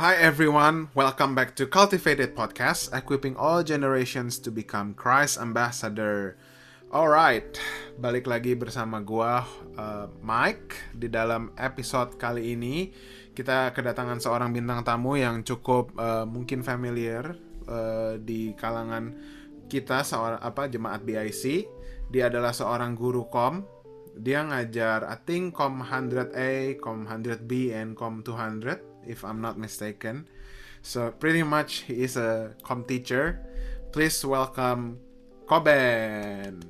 Hi everyone, welcome back to Cultivated Podcast, equipping all generations to become Christ ambassador. Alright, balik lagi bersama gua uh, Mike di dalam episode kali ini kita kedatangan seorang bintang tamu yang cukup uh, mungkin familiar uh, di kalangan kita seorang apa jemaat BIC. Dia adalah seorang guru kom. Dia ngajar I think kom 100A, kom 100B and kom 200 if I'm not mistaken. So pretty much he is a com teacher. Please welcome Koben.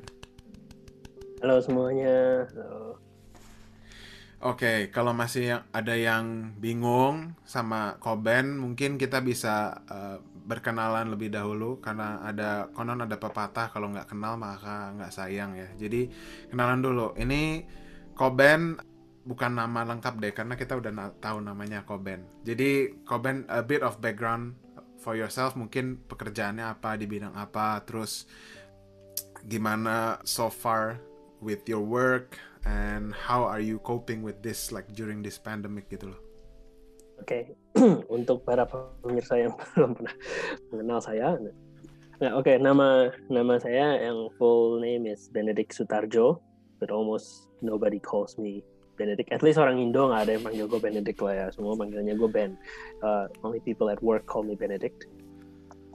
Halo semuanya. Halo. Oke, okay, kalau masih ada yang bingung sama Koben, mungkin kita bisa uh, berkenalan lebih dahulu karena ada konon ada pepatah kalau nggak kenal maka nggak sayang ya. Jadi kenalan dulu. Ini Koben bukan nama lengkap deh karena kita udah na tahu namanya Koben. Jadi Koben a bit of background for yourself mungkin pekerjaannya apa di bidang apa terus gimana so far with your work and how are you coping with this like during this pandemic gitu loh. Oke, okay. untuk para pemirsa yang belum pernah mengenal saya, nah, oke okay, nama nama saya yang full name is Benedict Sutarjo, but almost nobody calls me Benedict. At least orang Indo nggak ada yang panggil gue Benedict lah ya. Semua manggilnya gue Ben. Uh, only people at work call me Benedict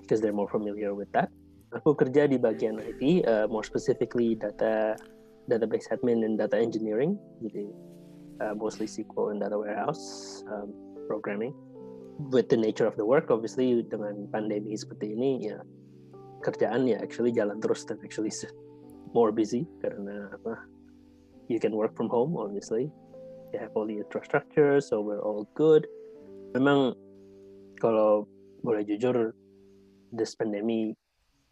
because they're more familiar with that. Aku kerja di bagian IT, uh, more specifically data database admin and data engineering. Jadi uh, mostly SQL and data warehouse um, programming. With the nature of the work, obviously dengan pandemi seperti ini ya kerjaan ya actually jalan terus dan actually more busy karena apa you can work from home obviously. You have all the infrastructure so we're all good. Memang kalau boleh jujur this pandemic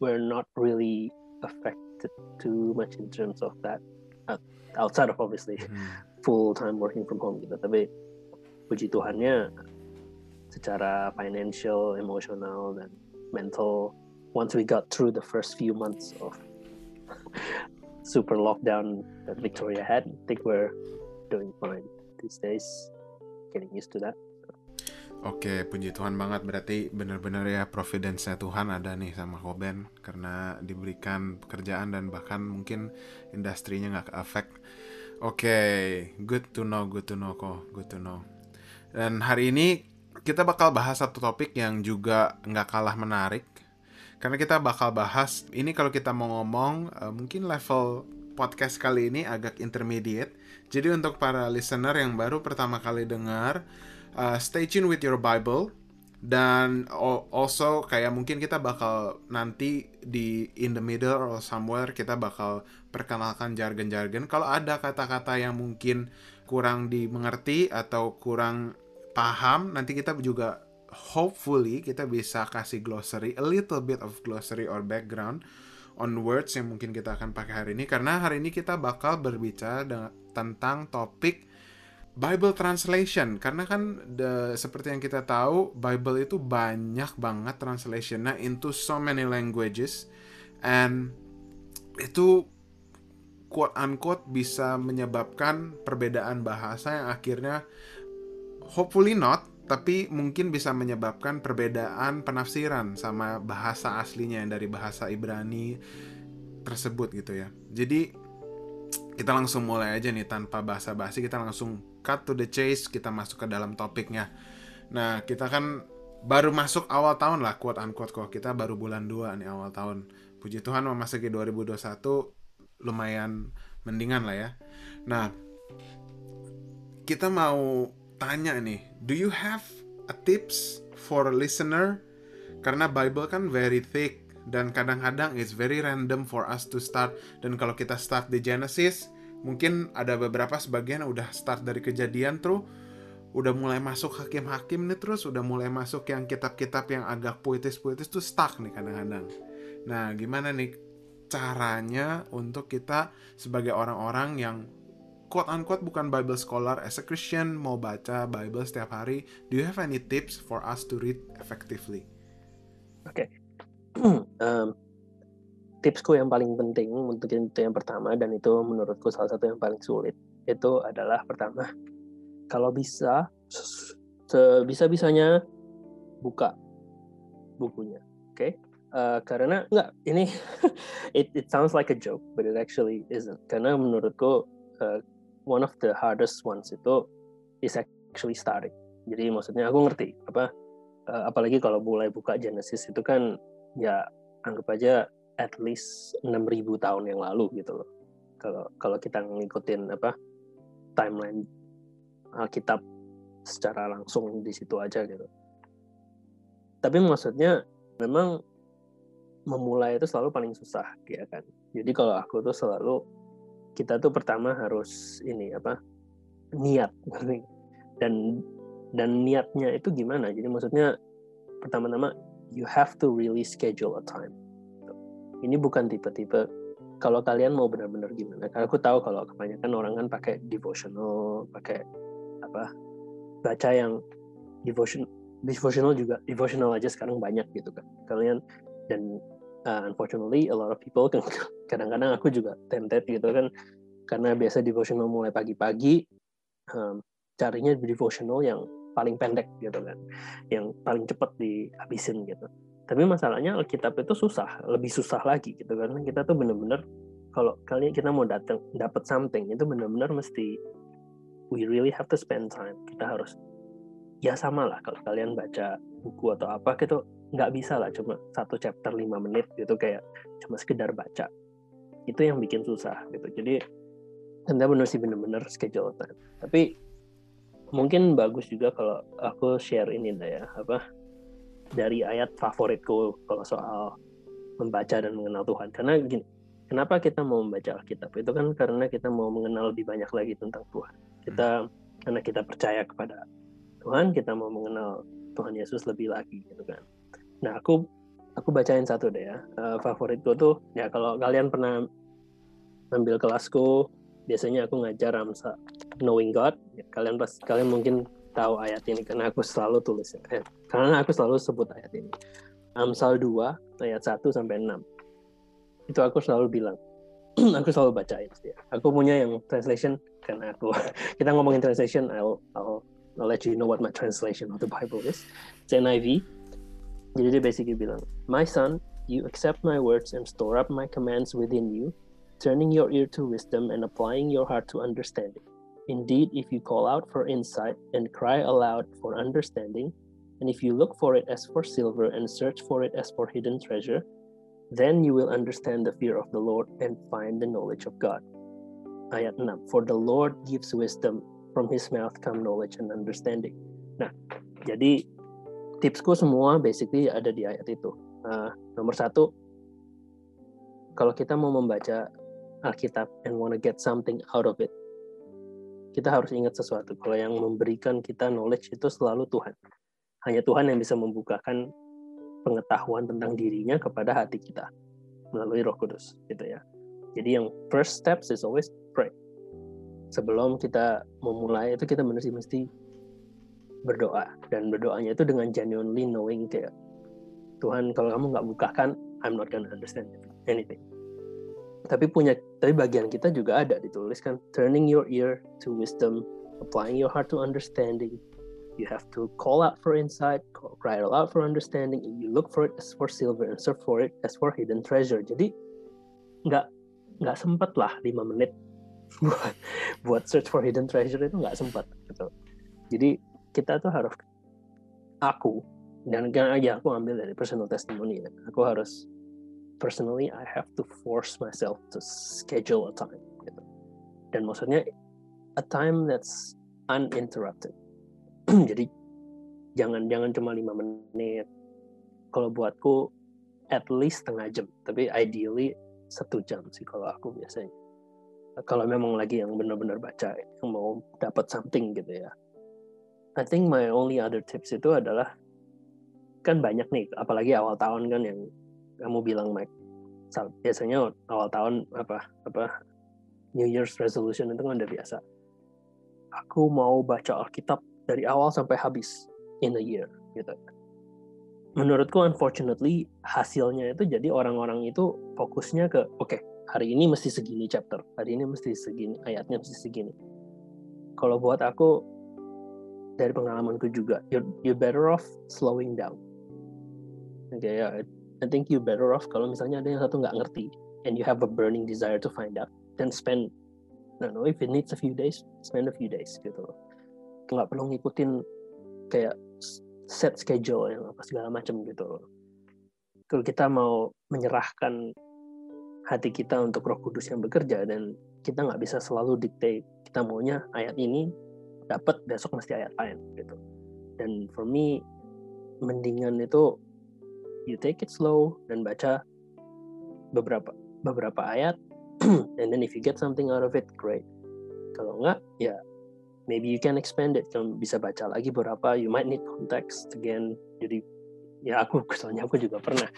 we're not really affected too much in terms of that outside of obviously hmm. full time working from home gitu tapi puji Tuhannya secara financial, emotional dan mental once we got through the first few months of super lockdown that Victoria had. I think we're doing fine these days, getting used to that. Oke, okay, puji Tuhan banget. Berarti benar-benar ya providence-nya Tuhan ada nih sama Koben karena diberikan pekerjaan dan bahkan mungkin industrinya nggak ke-affect. Oke, okay, good to know, good to know kok, good to know. Dan hari ini kita bakal bahas satu topik yang juga nggak kalah menarik karena kita bakal bahas ini kalau kita mau ngomong uh, mungkin level podcast kali ini agak intermediate. Jadi untuk para listener yang baru pertama kali dengar, uh, stay tune with your Bible dan also kayak mungkin kita bakal nanti di in the middle or somewhere kita bakal perkenalkan jargon-jargon. Kalau ada kata-kata yang mungkin kurang dimengerti atau kurang paham, nanti kita juga hopefully kita bisa kasih glossary, a little bit of glossary or background on words yang mungkin kita akan pakai hari ini. Karena hari ini kita bakal berbicara tentang topik Bible translation. Karena kan the, seperti yang kita tahu Bible itu banyak banget translationnya into so many languages. And itu quote unquote bisa menyebabkan perbedaan bahasa yang akhirnya hopefully not tapi mungkin bisa menyebabkan perbedaan penafsiran sama bahasa aslinya yang dari bahasa Ibrani tersebut gitu ya. Jadi kita langsung mulai aja nih tanpa basa-basi kita langsung cut to the chase kita masuk ke dalam topiknya. Nah, kita kan baru masuk awal tahun lah quote unquote kok. Kita baru bulan 2 nih awal tahun. Puji Tuhan memasuki 2021 lumayan mendingan lah ya. Nah, kita mau tanya nih, do you have a tips for a listener? Karena Bible kan very thick dan kadang-kadang it's very random for us to start. Dan kalau kita start di Genesis, mungkin ada beberapa sebagian udah start dari kejadian tuh udah mulai masuk hakim-hakim nih terus udah mulai masuk yang kitab-kitab yang agak puitis-puitis tuh stuck nih kadang-kadang. Nah, gimana nih caranya untuk kita sebagai orang-orang yang quote unquote bukan Bible scholar as a Christian mau baca Bible setiap hari do you have any tips for us to read effectively oke okay. um, tipsku yang paling penting untuk itu yang pertama dan itu menurutku salah satu yang paling sulit itu adalah pertama kalau bisa sebisa bisanya buka bukunya oke okay? uh, karena enggak ini it it sounds like a joke but it actually isn't karena menurutku uh, one of the hardest ones itu is actually starting. Jadi maksudnya aku ngerti apa uh, apalagi kalau mulai buka Genesis itu kan ya anggap aja at least 6000 tahun yang lalu gitu loh. Kalau kalau kita ngikutin apa timeline Alkitab secara langsung di situ aja gitu. Tapi maksudnya memang memulai itu selalu paling susah ya kan. Jadi kalau aku tuh selalu kita tuh pertama harus ini apa niat dan dan niatnya itu gimana? Jadi maksudnya pertama-tama you have to really schedule a time. Ini bukan tipe-tipe kalau kalian mau benar-benar gimana? Karena aku tahu kalau kebanyakan orang kan pakai devotional pakai apa baca yang devotion devotional juga devotional aja sekarang banyak gitu kan. Kalian dan uh, unfortunately a lot of people kan kadang-kadang aku juga tempted gitu kan. Karena biasa devotional mulai pagi-pagi um, carinya devotional yang paling pendek gitu kan. Yang paling cepat dihabisin gitu. Tapi masalahnya Alkitab itu susah lebih susah lagi gitu. Karena kita tuh bener-bener kalau kalian kita mau datang dapat something itu bener-bener mesti we really have to spend time. Kita harus ya sama lah kalau kalian baca buku atau apa gitu nggak bisa lah cuma satu chapter lima menit gitu kayak cuma sekedar baca. Itu yang bikin susah gitu. Jadi anda benar sih bener-bener schedule time. Tapi mungkin bagus juga kalau aku share ini dah ya apa dari ayat favoritku kalau soal membaca dan mengenal Tuhan. Karena gini kenapa kita mau membaca Alkitab? Itu kan karena kita mau mengenal lebih banyak lagi tentang Tuhan. Kita karena kita percaya kepada Tuhan kita mau mengenal Tuhan Yesus lebih lagi gitu kan Nah, aku aku bacain satu deh ya. Uh, favoritku tuh ya kalau kalian pernah ambil kelasku, biasanya aku ngajar Ramsa Knowing God. Kalian pas kalian mungkin tahu ayat ini karena aku selalu tulis ya. Eh, karena aku selalu sebut ayat ini. Amsal 2 ayat 1 sampai 6. Itu aku selalu bilang. aku selalu bacain ya. Aku punya yang translation karena aku kita ngomongin translation I'll, I'll I'll let you know what my translation of the Bible is. It's NIV Jadi dia basically bilang, My son, you accept my words and store up my commands within you, turning your ear to wisdom and applying your heart to understanding. Indeed, if you call out for insight and cry aloud for understanding, and if you look for it as for silver and search for it as for hidden treasure, then you will understand the fear of the Lord and find the knowledge of God. Ayat 6. For the Lord gives wisdom, from his mouth come knowledge and understanding. Nah, jadi tipsku semua basically ada di ayat itu. Uh, nomor satu, kalau kita mau membaca Alkitab and wanna get something out of it, kita harus ingat sesuatu. Kalau yang memberikan kita knowledge itu selalu Tuhan. Hanya Tuhan yang bisa membukakan pengetahuan tentang dirinya kepada hati kita melalui Roh Kudus, gitu ya. Jadi yang first steps is always pray. Sebelum kita memulai itu kita mesti mesti berdoa. Dan berdoanya itu dengan genuinely knowing kayak Tuhan kalau kamu nggak bukakan I'm not gonna understand anything. Tapi punya tapi bagian kita juga ada dituliskan turning your ear to wisdom applying your heart to understanding. You have to call out for insight cry out for understanding. You look for it as for silver and search for it as for hidden treasure. Jadi nggak nggak sempat lah lima menit buat buat search for hidden treasure itu nggak sempat gitu. Jadi kita tuh harus aku dan kan aja aku ambil dari personal testimony ya. aku harus personally I have to force myself to schedule a time gitu. dan maksudnya a time that's uninterrupted. Jadi jangan jangan cuma lima menit. Kalau buatku at least setengah jam. Tapi ideally satu jam sih kalau aku biasanya. Kalau memang lagi yang benar-benar baca yang mau dapat something gitu ya I think my only other tips itu adalah kan banyak nih, apalagi awal tahun kan yang kamu bilang Mike. Biasanya awal tahun apa apa New Year's resolution itu kan udah biasa. Aku mau baca Alkitab dari awal sampai habis in a year gitu. Menurutku unfortunately hasilnya itu jadi orang-orang itu fokusnya ke oke okay, hari ini mesti segini chapter, hari ini mesti segini ayatnya mesti segini. Kalau buat aku dari pengalamanku juga you're, you're better off slowing down. Okay, yeah, I think you better off kalau misalnya ada yang satu nggak ngerti and you have a burning desire to find out then spend no no if it needs a few days spend a few days gitu loh. Nggak perlu ngikutin kayak set schedule yang apa segala macam gitu kalau kita mau menyerahkan hati kita untuk Roh Kudus yang bekerja dan kita nggak bisa selalu dictate kita maunya ayat ini dapat besok mesti ayat lain gitu. Dan for me mendingan itu you take it slow dan baca beberapa beberapa ayat and then if you get something out of it great. Kalau enggak ya maybe you can expand it. Kamu bisa baca lagi beberapa you might need context again. Jadi ya aku soalnya aku juga pernah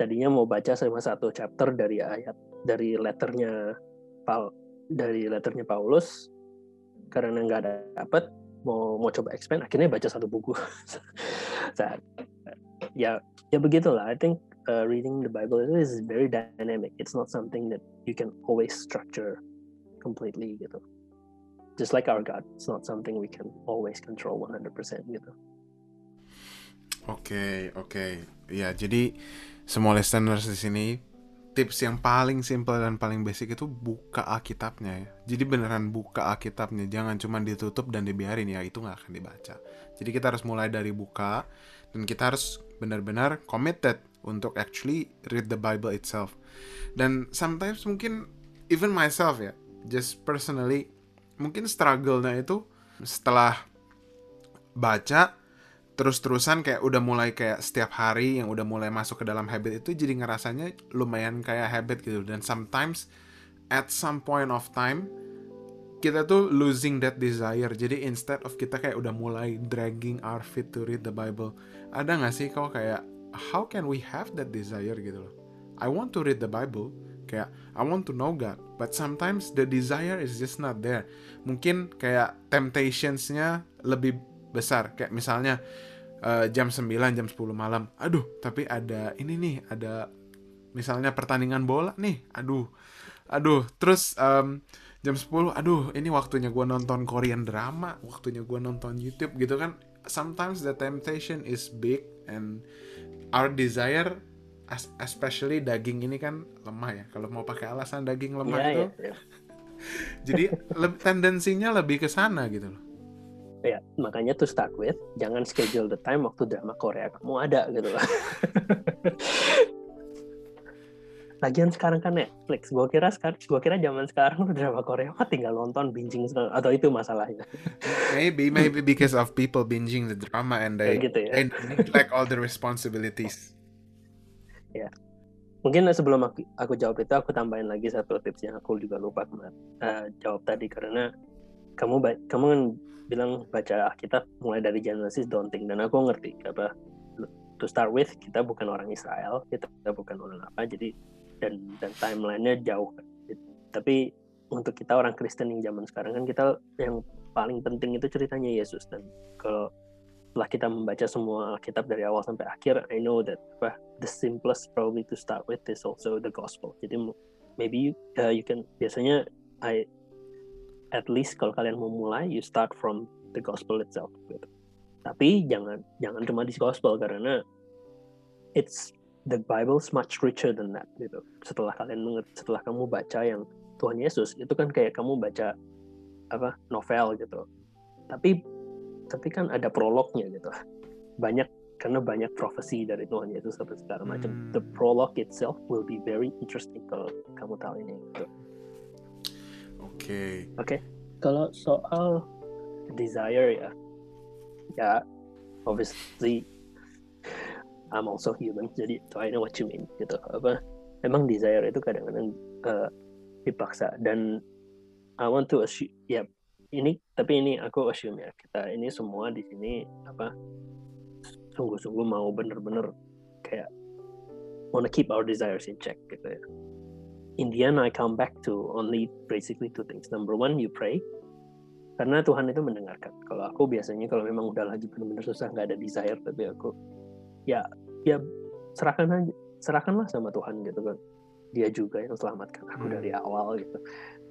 tadinya mau baca sama satu chapter dari ayat dari letternya Paul dari letternya Paulus karena nggak ada dapat mau mau coba expand akhirnya baca satu buku ya ya begitulah I think uh, reading the Bible is very dynamic it's not something that you can always structure completely gitu just like our God it's not something we can always control 100% gitu Oke, okay, oke. Okay. Ya, jadi semua listeners di sini tips yang paling simple dan paling basic itu buka Alkitabnya ya. Jadi beneran buka Alkitabnya, jangan cuma ditutup dan dibiarin ya, itu nggak akan dibaca. Jadi kita harus mulai dari buka dan kita harus benar-benar committed untuk actually read the Bible itself. Dan sometimes mungkin even myself ya, just personally mungkin struggle-nya itu setelah baca terus-terusan kayak udah mulai kayak setiap hari yang udah mulai masuk ke dalam habit itu jadi ngerasanya lumayan kayak habit gitu. Dan sometimes at some point of time kita tuh losing that desire. Jadi instead of kita kayak udah mulai dragging our feet to read the Bible ada nggak sih kau kayak how can we have that desire gitu loh? I want to read the Bible. Kayak I want to know God. But sometimes the desire is just not there. Mungkin kayak temptationsnya lebih besar. Kayak misalnya uh, jam 9 jam 10 malam. Aduh tapi ada ini nih ada misalnya pertandingan bola nih. Aduh aduh. Terus um, jam 10 aduh ini waktunya gue nonton Korean drama waktunya gue nonton YouTube gitu kan. Sometimes the temptation is big and our desire especially daging ini kan lemah ya. Kalau mau pakai alasan daging lemah yeah, itu. yeah, yeah. jadi tendensinya lebih ke sana gitu loh ya makanya to start with jangan schedule the time waktu drama Korea kamu ada gitu loh Lagian sekarang kan Netflix, gue kira sekarang, gue kira zaman sekarang drama Korea mah tinggal nonton binging atau itu masalahnya. Maybe maybe because of people binging the drama and they, gitu ya. neglect all the responsibilities. Ya, mungkin sebelum aku, aku jawab itu aku tambahin lagi satu tips yang aku juga lupa kemarin uh, jawab tadi karena kamu kamu kan bilang baca Alkitab mulai dari Genesis daunting. Dan aku ngerti apa to start with kita bukan orang Israel kita bukan orang apa jadi dan dan timelinenya jauh. Tapi untuk kita orang Kristen yang zaman sekarang kan kita yang paling penting itu ceritanya Yesus. Dan kalau setelah kita membaca semua Alkitab dari awal sampai akhir I know that apa, the simplest probably to start with is also the gospel. Jadi maybe uh, you can biasanya I at least kalau kalian mau mulai you start from the gospel itself gitu. Tapi jangan jangan cuma di gospel karena it's the Bible's much richer than that gitu. Setelah kalian setelah kamu baca yang Tuhan Yesus itu kan kayak kamu baca apa novel gitu. Tapi tapi kan ada prolognya gitu. Banyak karena banyak profesi dari Tuhan Yesus sampai segala macam. Hmm. The prologue itself will be very interesting kalau kamu tahu ini gitu. Okay. Oke. Okay. Kalau soal desire ya, ya obviously I'm also human, jadi so I know what you mean gitu. Apa? Memang desire itu kadang-kadang uh, dipaksa dan I want to assume ya ini tapi ini aku assume ya kita ini semua di sini apa sungguh-sungguh mau bener-bener kayak wanna keep our desires in check gitu ya in the end I come back to only basically two things. Number one, you pray. Karena Tuhan itu mendengarkan. Kalau aku biasanya kalau memang udah lagi benar-benar susah nggak ada desire, tapi aku ya ya serahkan aja, serahkanlah sama Tuhan gitu kan. Dia juga yang selamatkan aku hmm. dari awal gitu.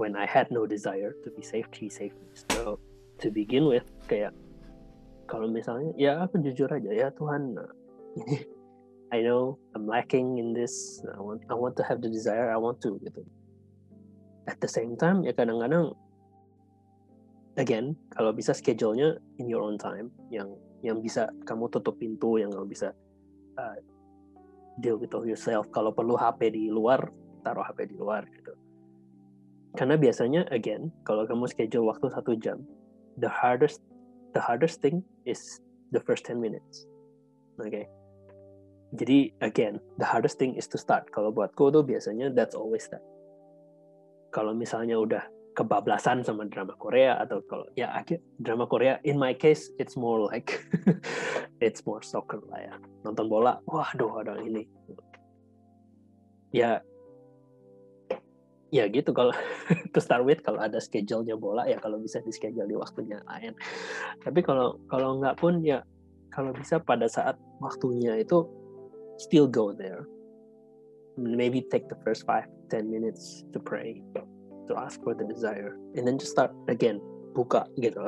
When I had no desire to be saved, He saved me. So to begin with, kayak kalau misalnya ya aku jujur aja ya Tuhan ini I know I'm lacking in this. I want I want to have the desire. I want to gitu. At the same time ya kadang-kadang again kalau bisa schedule-nya in your own time yang yang bisa kamu tutup pintu yang kamu bisa uh, deal with yourself. Kalau perlu HP di luar taruh HP di luar gitu. Karena biasanya again kalau kamu schedule waktu satu jam the hardest the hardest thing is the first 10 minutes. Okay? Jadi again the hardest thing is to start. Kalau buatku tuh biasanya that's always that. Kalau misalnya udah kebablasan sama drama Korea atau kalau ya drama Korea in my case it's more like it's more soccer lah ya. Nonton bola wah aduh ada ini. Ya ya gitu kalau to start with kalau ada schedule-nya bola ya kalau bisa di schedule di waktunya lain. Tapi kalau kalau nggak pun ya kalau bisa pada saat waktunya itu still go there. Maybe take the first five ten minutes to pray to ask for the desire and then just start again buka gitu.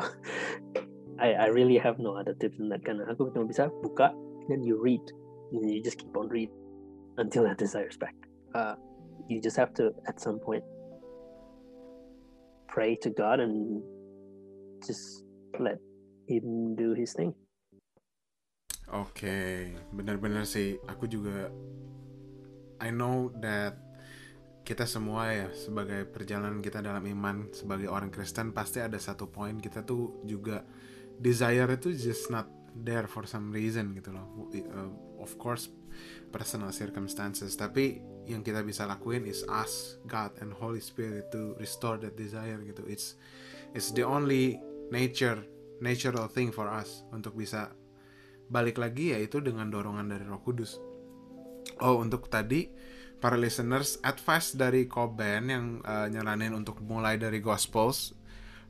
I I really have no other tips than that karena aku cuma bisa buka then you read and you just keep on read until that desire is back. Uh, you just have to at some point pray to God and just let him do his thing. Oke, okay. benar-benar sih. Aku juga I know that kita semua ya sebagai perjalanan kita dalam iman sebagai orang Kristen pasti ada satu poin kita tuh juga desire itu just not there for some reason gitu loh. Uh, of course personal circumstances, tapi yang kita bisa lakuin is ask God and Holy Spirit to restore that desire gitu it's it's the only nature natural thing for us untuk bisa balik lagi yaitu dengan dorongan dari Roh Kudus. Oh untuk tadi para listeners advice dari Koben yang uh, nyaranin untuk mulai dari Gospels.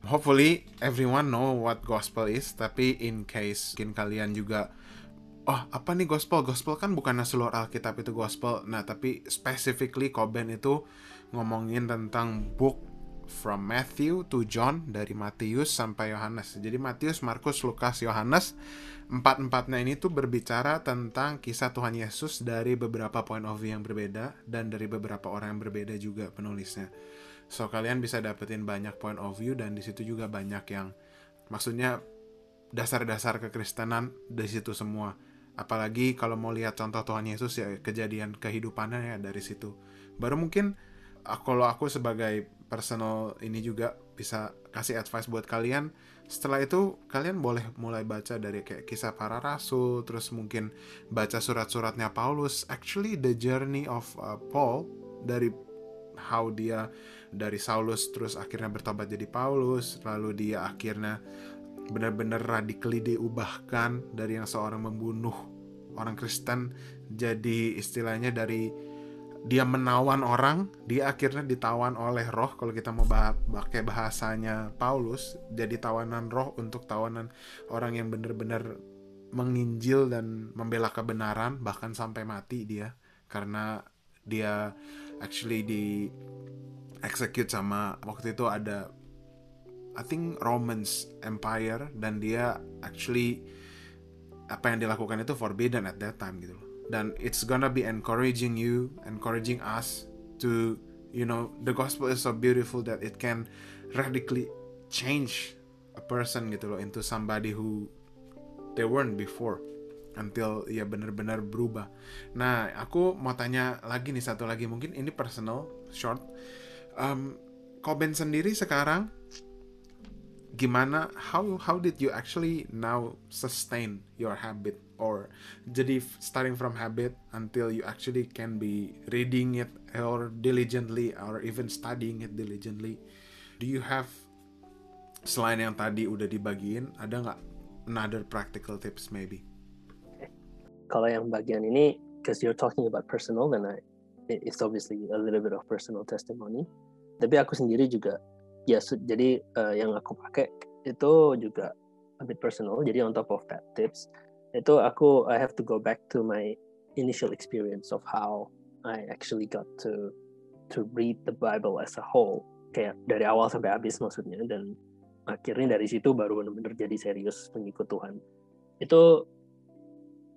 Hopefully everyone know what gospel is tapi in case mungkin kalian juga oh apa nih gospel? Gospel kan bukan seluruh Alkitab itu gospel. Nah tapi specifically Koben itu ngomongin tentang book from Matthew to John dari Matius sampai Yohanes. Jadi Matius Markus Lukas Yohanes empat-empatnya ini tuh berbicara tentang kisah Tuhan Yesus dari beberapa point of view yang berbeda dan dari beberapa orang yang berbeda juga penulisnya. So kalian bisa dapetin banyak point of view dan di situ juga banyak yang maksudnya dasar-dasar kekristenan di situ semua. Apalagi kalau mau lihat contoh Tuhan Yesus ya kejadian kehidupannya ya dari situ. Baru mungkin ah, kalau aku sebagai personal ini juga bisa kasih advice buat kalian. Setelah itu kalian boleh mulai baca dari kayak kisah para rasul terus mungkin baca surat-suratnya Paulus. Actually the journey of uh, Paul dari how dia dari Saulus terus akhirnya bertobat jadi Paulus lalu dia akhirnya benar-benar radikally diubahkan dari yang seorang membunuh orang Kristen jadi istilahnya dari dia menawan orang, dia akhirnya ditawan oleh roh. Kalau kita mau bah pakai bahasanya Paulus, jadi tawanan roh untuk tawanan orang yang benar-benar menginjil dan membela kebenaran bahkan sampai mati dia. Karena dia actually di execute sama waktu itu ada I think Romans Empire. Dan dia actually apa yang dilakukan itu forbidden at that time gitu loh. Dan it's gonna be encouraging you, encouraging us to you know the gospel is so beautiful that it can radically change a person gitu loh into somebody who they weren't before until ya benar-benar berubah. Nah, aku mau tanya lagi nih satu lagi mungkin ini personal short. Um, Koben sendiri sekarang gimana how how did you actually now sustain your habit? Or jadi starting from habit until you actually can be reading it or diligently or even studying it diligently. Do you have selain yang tadi udah dibagiin ada nggak another practical tips maybe? Kalau yang bagian ini because you're talking about personal then I it's obviously a little bit of personal testimony. Tapi aku sendiri juga ya jadi uh, yang aku pakai itu juga a bit personal. Jadi on top of that tips itu aku I have to go back to my initial experience of how I actually got to to read the Bible as a whole. Kayak dari awal sampai habis maksudnya dan akhirnya dari situ baru benar-benar jadi serius pengikut Tuhan. Itu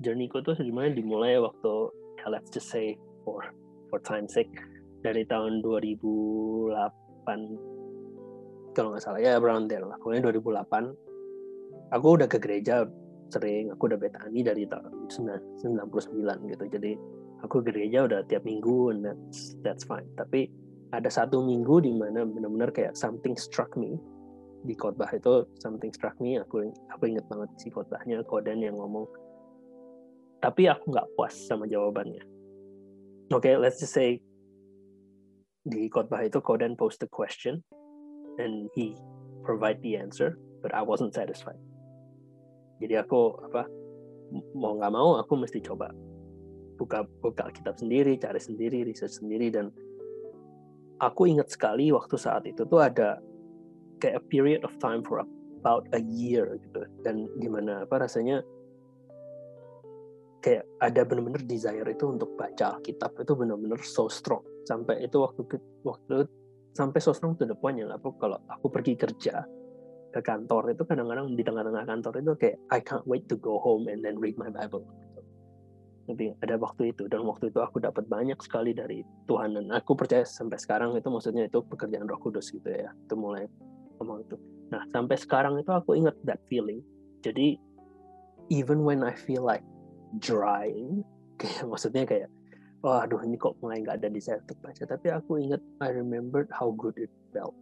journeyku tuh sebenarnya dimulai waktu ya let's just say for for time sake dari tahun 2008 kalau nggak salah. Ya around there lah. Pokoknya 2008 aku udah ke gereja sering. Aku udah betani dari tahun 99 gitu. Jadi aku gereja udah tiap minggu and that's that's fine. Tapi ada satu minggu di mana benar-benar kayak something struck me di khotbah. Itu something struck me. Aku aku inget banget si khotbahnya Koden yang ngomong tapi aku nggak puas sama jawabannya. Oke okay, let's just say di khotbah itu Koden post the question and he provide the answer but I wasn't satisfied. Jadi aku apa mau nggak mau aku mesti coba buka buka kitab sendiri cari sendiri research sendiri dan aku ingat sekali waktu saat itu tuh ada kayak a period of time for about a year gitu. Dan gimana apa rasanya kayak ada benar-benar desire itu untuk baca Alkitab itu benar-benar so strong. Sampai itu waktu waktu sampai so strong to the point yang aku kalau aku pergi kerja ke kantor itu kadang-kadang di tengah-tengah kantor itu kayak I can't wait to go home and then read my Bible. Tapi ada waktu itu dan waktu itu aku dapat banyak sekali dari Tuhan dan aku percaya sampai sekarang itu maksudnya itu pekerjaan Roh Kudus gitu ya. Itu mulai ngomong itu. Nah sampai sekarang itu aku ingat that feeling. Jadi even when I feel like drying kayak maksudnya kayak oh aduh ini kok mulai nggak ada desire untuk baca tapi aku ingat I remembered how good it felt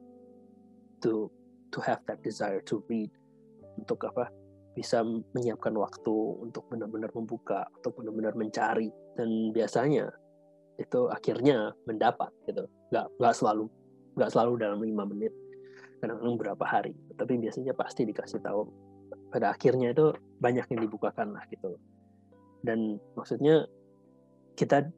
to to have that desire to read untuk apa bisa menyiapkan waktu untuk benar-benar membuka untuk benar-benar mencari. Dan biasanya itu akhirnya mendapat gitu. Nggak nggak selalu nggak selalu dalam lima menit kadang-kadang berapa hari. Tapi biasanya pasti dikasih tahu. Pada akhirnya itu banyak yang dibukakan lah gitu. Dan maksudnya kita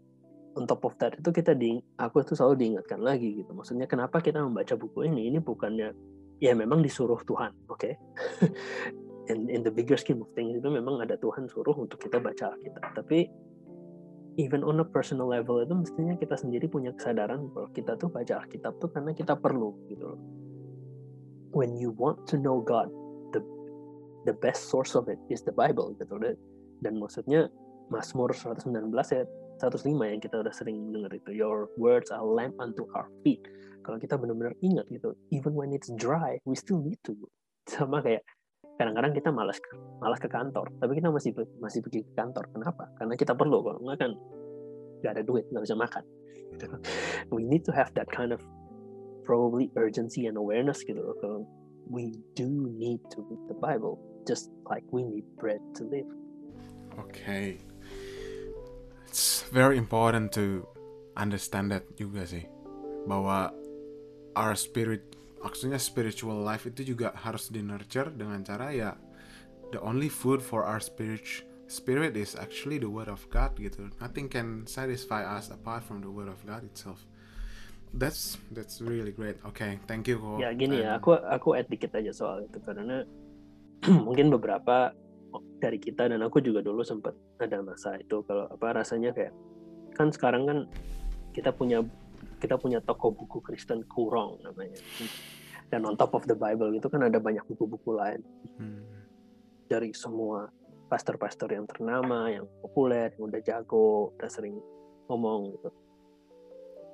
on top of that itu kita di aku itu selalu diingatkan lagi gitu. Maksudnya kenapa kita membaca buku ini? Ini bukannya ya memang disuruh Tuhan oke? Okay? in in the bigger scheme of things itu memang ada Tuhan suruh untuk kita baca kita tapi even on a personal level itu mestinya kita sendiri punya kesadaran bahwa kita tuh baca Alkitab tuh karena kita perlu gitu loh. When you want to know God the the best source of it is the Bible gitu loh. Dan maksudnya Mazmur 119 ya 105 yang kita udah sering dengar itu. Your words are lamp unto our feet. Kalau kita benar-benar ingat gitu even when it's dry we still need to. Sama kayak kadang-kadang kita malas malas ke kantor tapi kita masih masih pergi ke kantor. Kenapa? Karena kita perlu kalau nggak kan nggak ada duit nggak bisa makan. Gitu. we need to have that kind of probably urgency and awareness gitu kalau we do need to read the Bible just like we need bread to live. Okay. It's very important to understand that juga sih. Bahwa our spirit, maksudnya spiritual life itu juga harus di nurture dengan cara ya the only food for our spirit spirit is actually the word of God gitu. Nothing can satisfy us apart from the word of God itself. That's that's really great. Okay, thank you. Ya gini ya, aku aku add dikit aja soal itu karena mungkin beberapa dari kita dan aku juga dulu sempat ada masa itu kalau apa rasanya kayak kan sekarang kan kita punya kita punya toko buku Kristen Kurong namanya. Dan on top of the Bible itu kan ada banyak buku-buku lain. Hmm. dari semua pastor-pastor yang ternama yang populer yang udah jago udah sering ngomong gitu.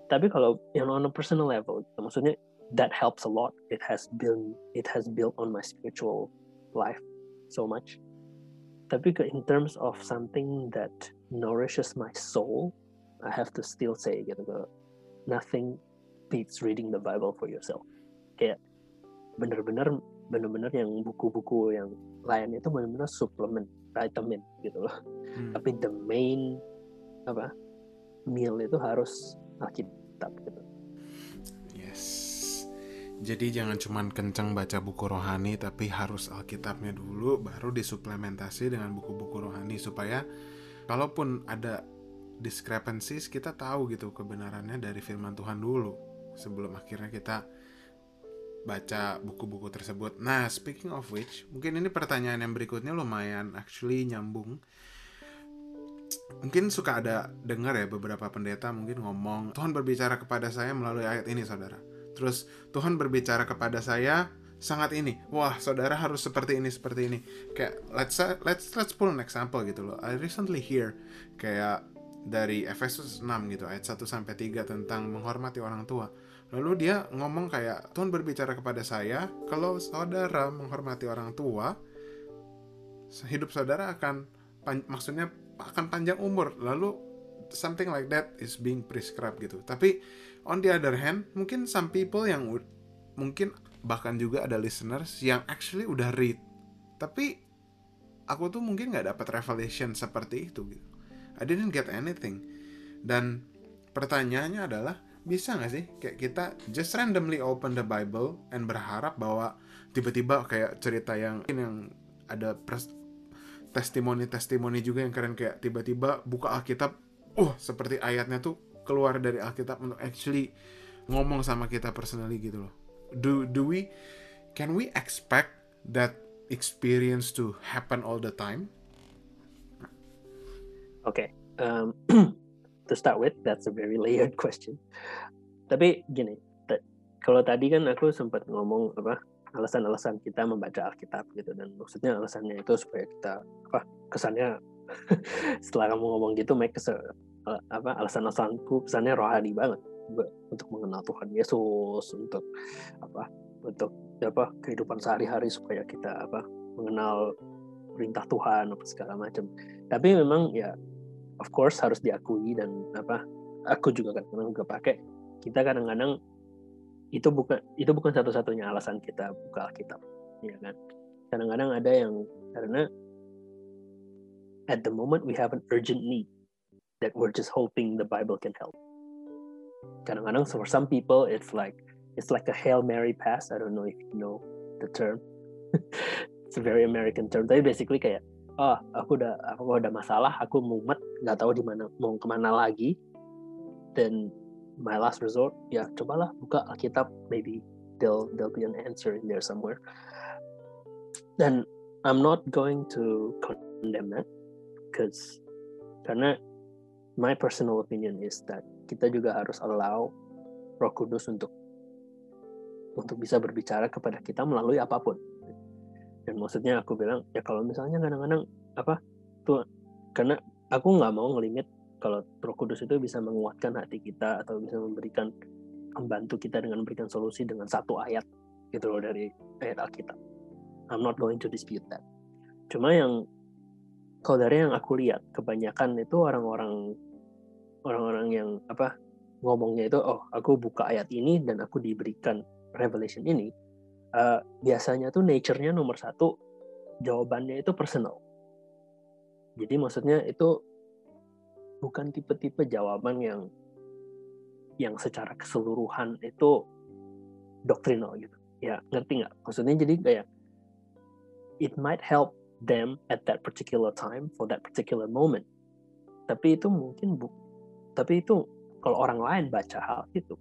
Tapi kalau yang on a personal level gitu, maksudnya that helps a lot. It has been it has built on my spiritual life so much tapi in terms of something that nourishes my soul I have to still say gitu nothing beats reading the Bible for yourself. Kayak bener-bener bener-bener yang buku-buku yang lain itu bener-bener suplemen vitamin gitu loh. Hmm. tapi the main apa meal itu harus Alkitab gitu jadi jangan cuma kenceng baca buku rohani tapi harus Alkitabnya dulu baru disuplementasi dengan buku-buku rohani supaya kalaupun ada discrepancies kita tahu gitu kebenarannya dari firman Tuhan dulu sebelum akhirnya kita baca buku-buku tersebut. Nah, speaking of which, mungkin ini pertanyaan yang berikutnya lumayan actually nyambung. Mungkin suka ada dengar ya beberapa pendeta mungkin ngomong, Tuhan berbicara kepada saya melalui ayat ini, saudara Terus Tuhan berbicara kepada saya sangat ini wah saudara harus seperti ini seperti ini. Kayak let's let's let's pull an example gitu loh. I recently hear kayak dari Efesus 6 gitu ayat 1 sampai 3 tentang menghormati orang tua. Lalu dia ngomong kayak Tuhan berbicara kepada saya kalau saudara menghormati orang tua hidup saudara akan maksudnya akan panjang umur. Lalu something like that is being prescribed gitu. Tapi on the other hand mungkin some people yang mungkin bahkan juga ada listeners yang actually udah read. Tapi aku tuh mungkin nggak dapat revelation seperti itu gitu. I didn't get anything. Dan pertanyaannya adalah bisa nggak sih kayak kita just randomly open the Bible and berharap bahwa tiba-tiba kayak cerita yang yang ada testimoni-testimoni juga yang keren kayak tiba-tiba buka Alkitab, uh seperti ayatnya tuh keluar dari Alkitab untuk actually ngomong sama kita personally gitu loh do do we can we expect that experience to happen all the time? Okay, um, to start with, that's a very layered question. Tapi gini, kalau tadi kan aku sempat ngomong apa alasan-alasan kita membaca Alkitab gitu dan maksudnya alasannya itu supaya kita apa kesannya setelah kamu ngomong gitu make kesel, apa alasan-alasanku kesannya rohani banget untuk mengenal Tuhan Yesus untuk apa untuk apa kehidupan sehari-hari supaya kita apa mengenal perintah Tuhan apa segala macam. Tapi memang ya of course harus diakui dan apa aku juga kadang-kadang juga pakai kita kadang-kadang itu bukan itu bukan satu-satunya alasan kita buka Alkitab ya kan? Kadang-kadang ada yang karena at the moment we have an urgent need that we're just hoping the Bible can help. Kadang-kadang for some people it's like it's like a hail mary pass. I don't know if you know the term. It's a very American term. Tapi basically kayak oh aku udah aku udah masalah aku mumet nggak tahu di mana mau ke mana lagi. Dan my last resort ya cobalah buka Alkitab. Maybe there'll there'll be an answer in there somewhere. Dan I'm not going to condemn that because karena my personal opinion is that kita juga harus allow Roh Kudus untuk untuk bisa berbicara kepada kita melalui apa pun. Dan maksudnya aku bilang ya kalau misalnya kadang-kadang apa tuh karena aku nggak mau ngelimit kalau Roh Kudus itu bisa menguatkan hati kita atau bisa memberikan membantu kita dengan memberikan solusi dengan satu ayat gitu loh dari ayat Alkitab. I'm not going to dispute that. Cuma yang kalau dari yang aku lihat kebanyakan itu orang-orang orang-orang yang apa ngomongnya itu oh aku buka ayat ini dan aku diberikan revelation ini uh, biasanya tuh nature-nya nomor satu jawabannya itu personal. Jadi maksudnya itu bukan tipe-tipe jawaban yang yang secara keseluruhan itu doktrinal gitu. Ya ngerti nggak? Maksudnya jadi kayak it might help them at that particular time for that particular moment. Tapi itu mungkin bu tapi itu kalau orang lain baca hal itu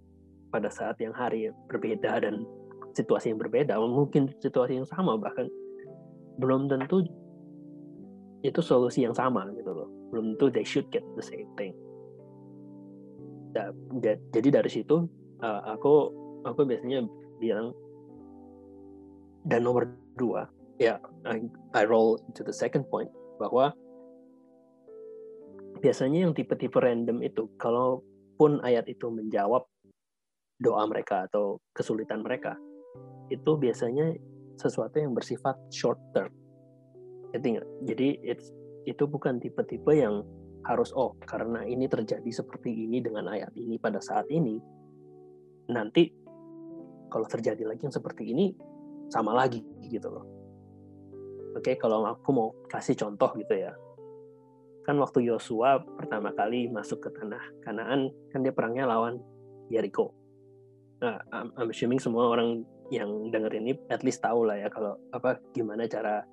pada saat yang hari berbeda dan situasi yang berbeda, mungkin situasi yang sama bahkan belum tentu itu solusi yang sama gitu loh. Belum tentu they should get the same thing. jadi dari situ uh, aku aku biasanya bilang dan nomor dua ya I, I roll to the second point bahwa biasanya yang tipe-tipe random itu, kalaupun ayat itu menjawab doa mereka atau kesulitan mereka, itu biasanya sesuatu yang bersifat short term. Jadi, it's, itu bukan tipe-tipe yang harus oh karena ini terjadi seperti ini dengan ayat ini pada saat ini, nanti kalau terjadi lagi yang seperti ini sama lagi gitu loh. Oke, kalau aku mau kasih contoh gitu ya, kan waktu Yosua pertama kali masuk ke tanah Kanaan kan dia perangnya lawan Jericho. Nah, I'm, assuming semua orang yang denger ini at least tahu lah ya kalau apa gimana cara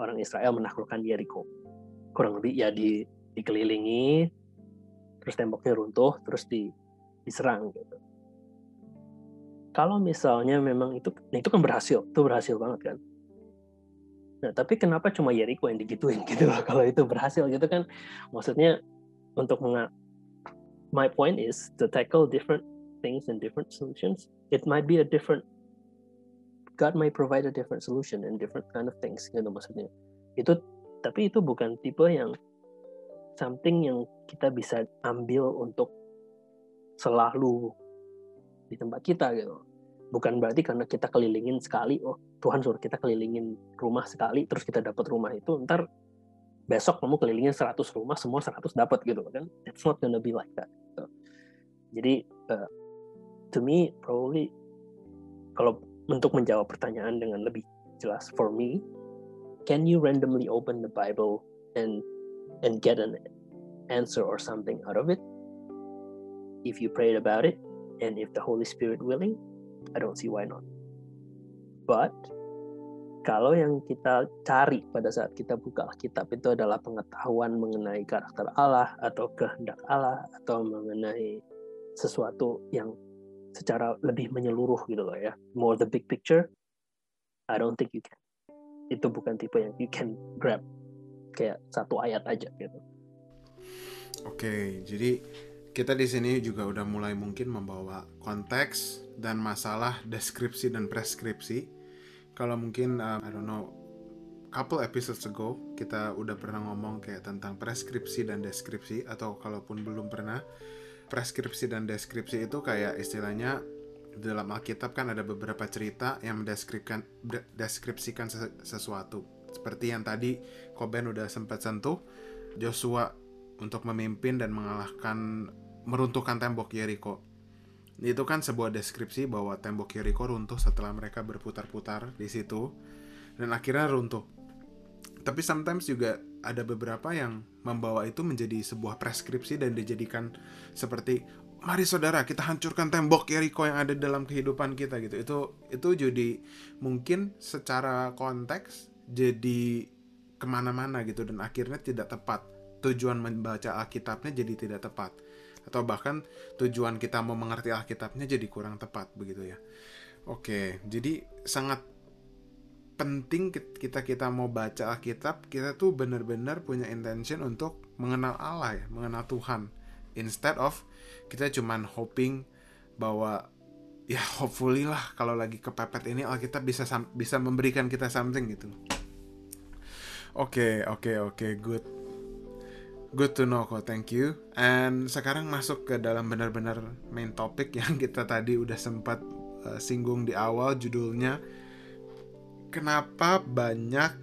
orang Israel menaklukkan Jericho. Kurang lebih ya di dikelilingi terus temboknya runtuh terus di diserang gitu. Kalau misalnya memang itu nah itu kan berhasil, itu berhasil banget kan Nah, tapi kenapa cuma Jericho yang digituin gitu loh kalau itu berhasil gitu kan? Maksudnya untuk menga my point is to tackle different things and different solutions. It might be a different God may provide a different solution and different kind of things gitu maksudnya itu tapi itu bukan tipe yang something yang kita bisa ambil untuk selalu di tempat kita gitu bukan berarti karena kita kelilingin sekali oh Tuhan suruh kita kelilingin rumah sekali terus kita dapat rumah itu ntar besok kamu kelilingin 100 rumah semua 100 dapat gitu kan it's not gonna be like that gitu. jadi uh, to me probably kalau untuk menjawab pertanyaan dengan lebih jelas for me can you randomly open the Bible and and get an answer or something out of it if you prayed about it and if the Holy Spirit willing I don't see why not. But kalau yang kita cari pada saat kita buka kitab itu adalah pengetahuan mengenai karakter Allah atau kehendak Allah atau mengenai sesuatu yang secara lebih menyeluruh gitu loh ya. More the big picture I don't think you can. Itu bukan tipe yang you can grab. Kayak satu ayat aja gitu. Oke okay, jadi kita di sini juga udah mulai mungkin membawa konteks dan masalah deskripsi dan preskripsi. Kalau mungkin uh, I don't know couple episodes ago kita udah pernah ngomong kayak tentang preskripsi dan deskripsi atau kalaupun belum pernah preskripsi dan deskripsi itu kayak istilahnya dalam Alkitab kan ada beberapa cerita yang mendeskripsikan deskripsikan sesuatu. Seperti yang tadi Koben udah sempat sentuh Joshua untuk memimpin dan mengalahkan meruntuhkan tembok Yeriko itu kan sebuah deskripsi bahwa tembok Jericho runtuh setelah mereka berputar-putar di situ dan akhirnya runtuh. Tapi sometimes juga ada beberapa yang membawa itu menjadi sebuah preskripsi dan dijadikan seperti mari saudara kita hancurkan tembok Jericho yang ada dalam kehidupan kita gitu. Itu itu jadi mungkin secara konteks jadi ke mana-mana gitu dan akhirnya tidak tepat. Tujuan membaca Alkitabnya jadi tidak tepat atau bahkan tujuan kita mau mengerti Alkitabnya jadi kurang tepat begitu ya. Oke, jadi sangat penting kita kita mau baca Alkitab, kita tuh benar-benar punya intention untuk mengenal Allah ya, mengenal Tuhan. Instead of kita cuman hoping bahwa ya hopefully lah kalau lagi kepepet ini Alkitab bisa bisa memberikan kita something gitu. Oke, okay, oke, okay, oke, okay, good. Good to know kok, thank you. And sekarang masuk ke dalam benar-benar main topik yang kita tadi udah sempat uh, singgung di awal judulnya Kenapa banyak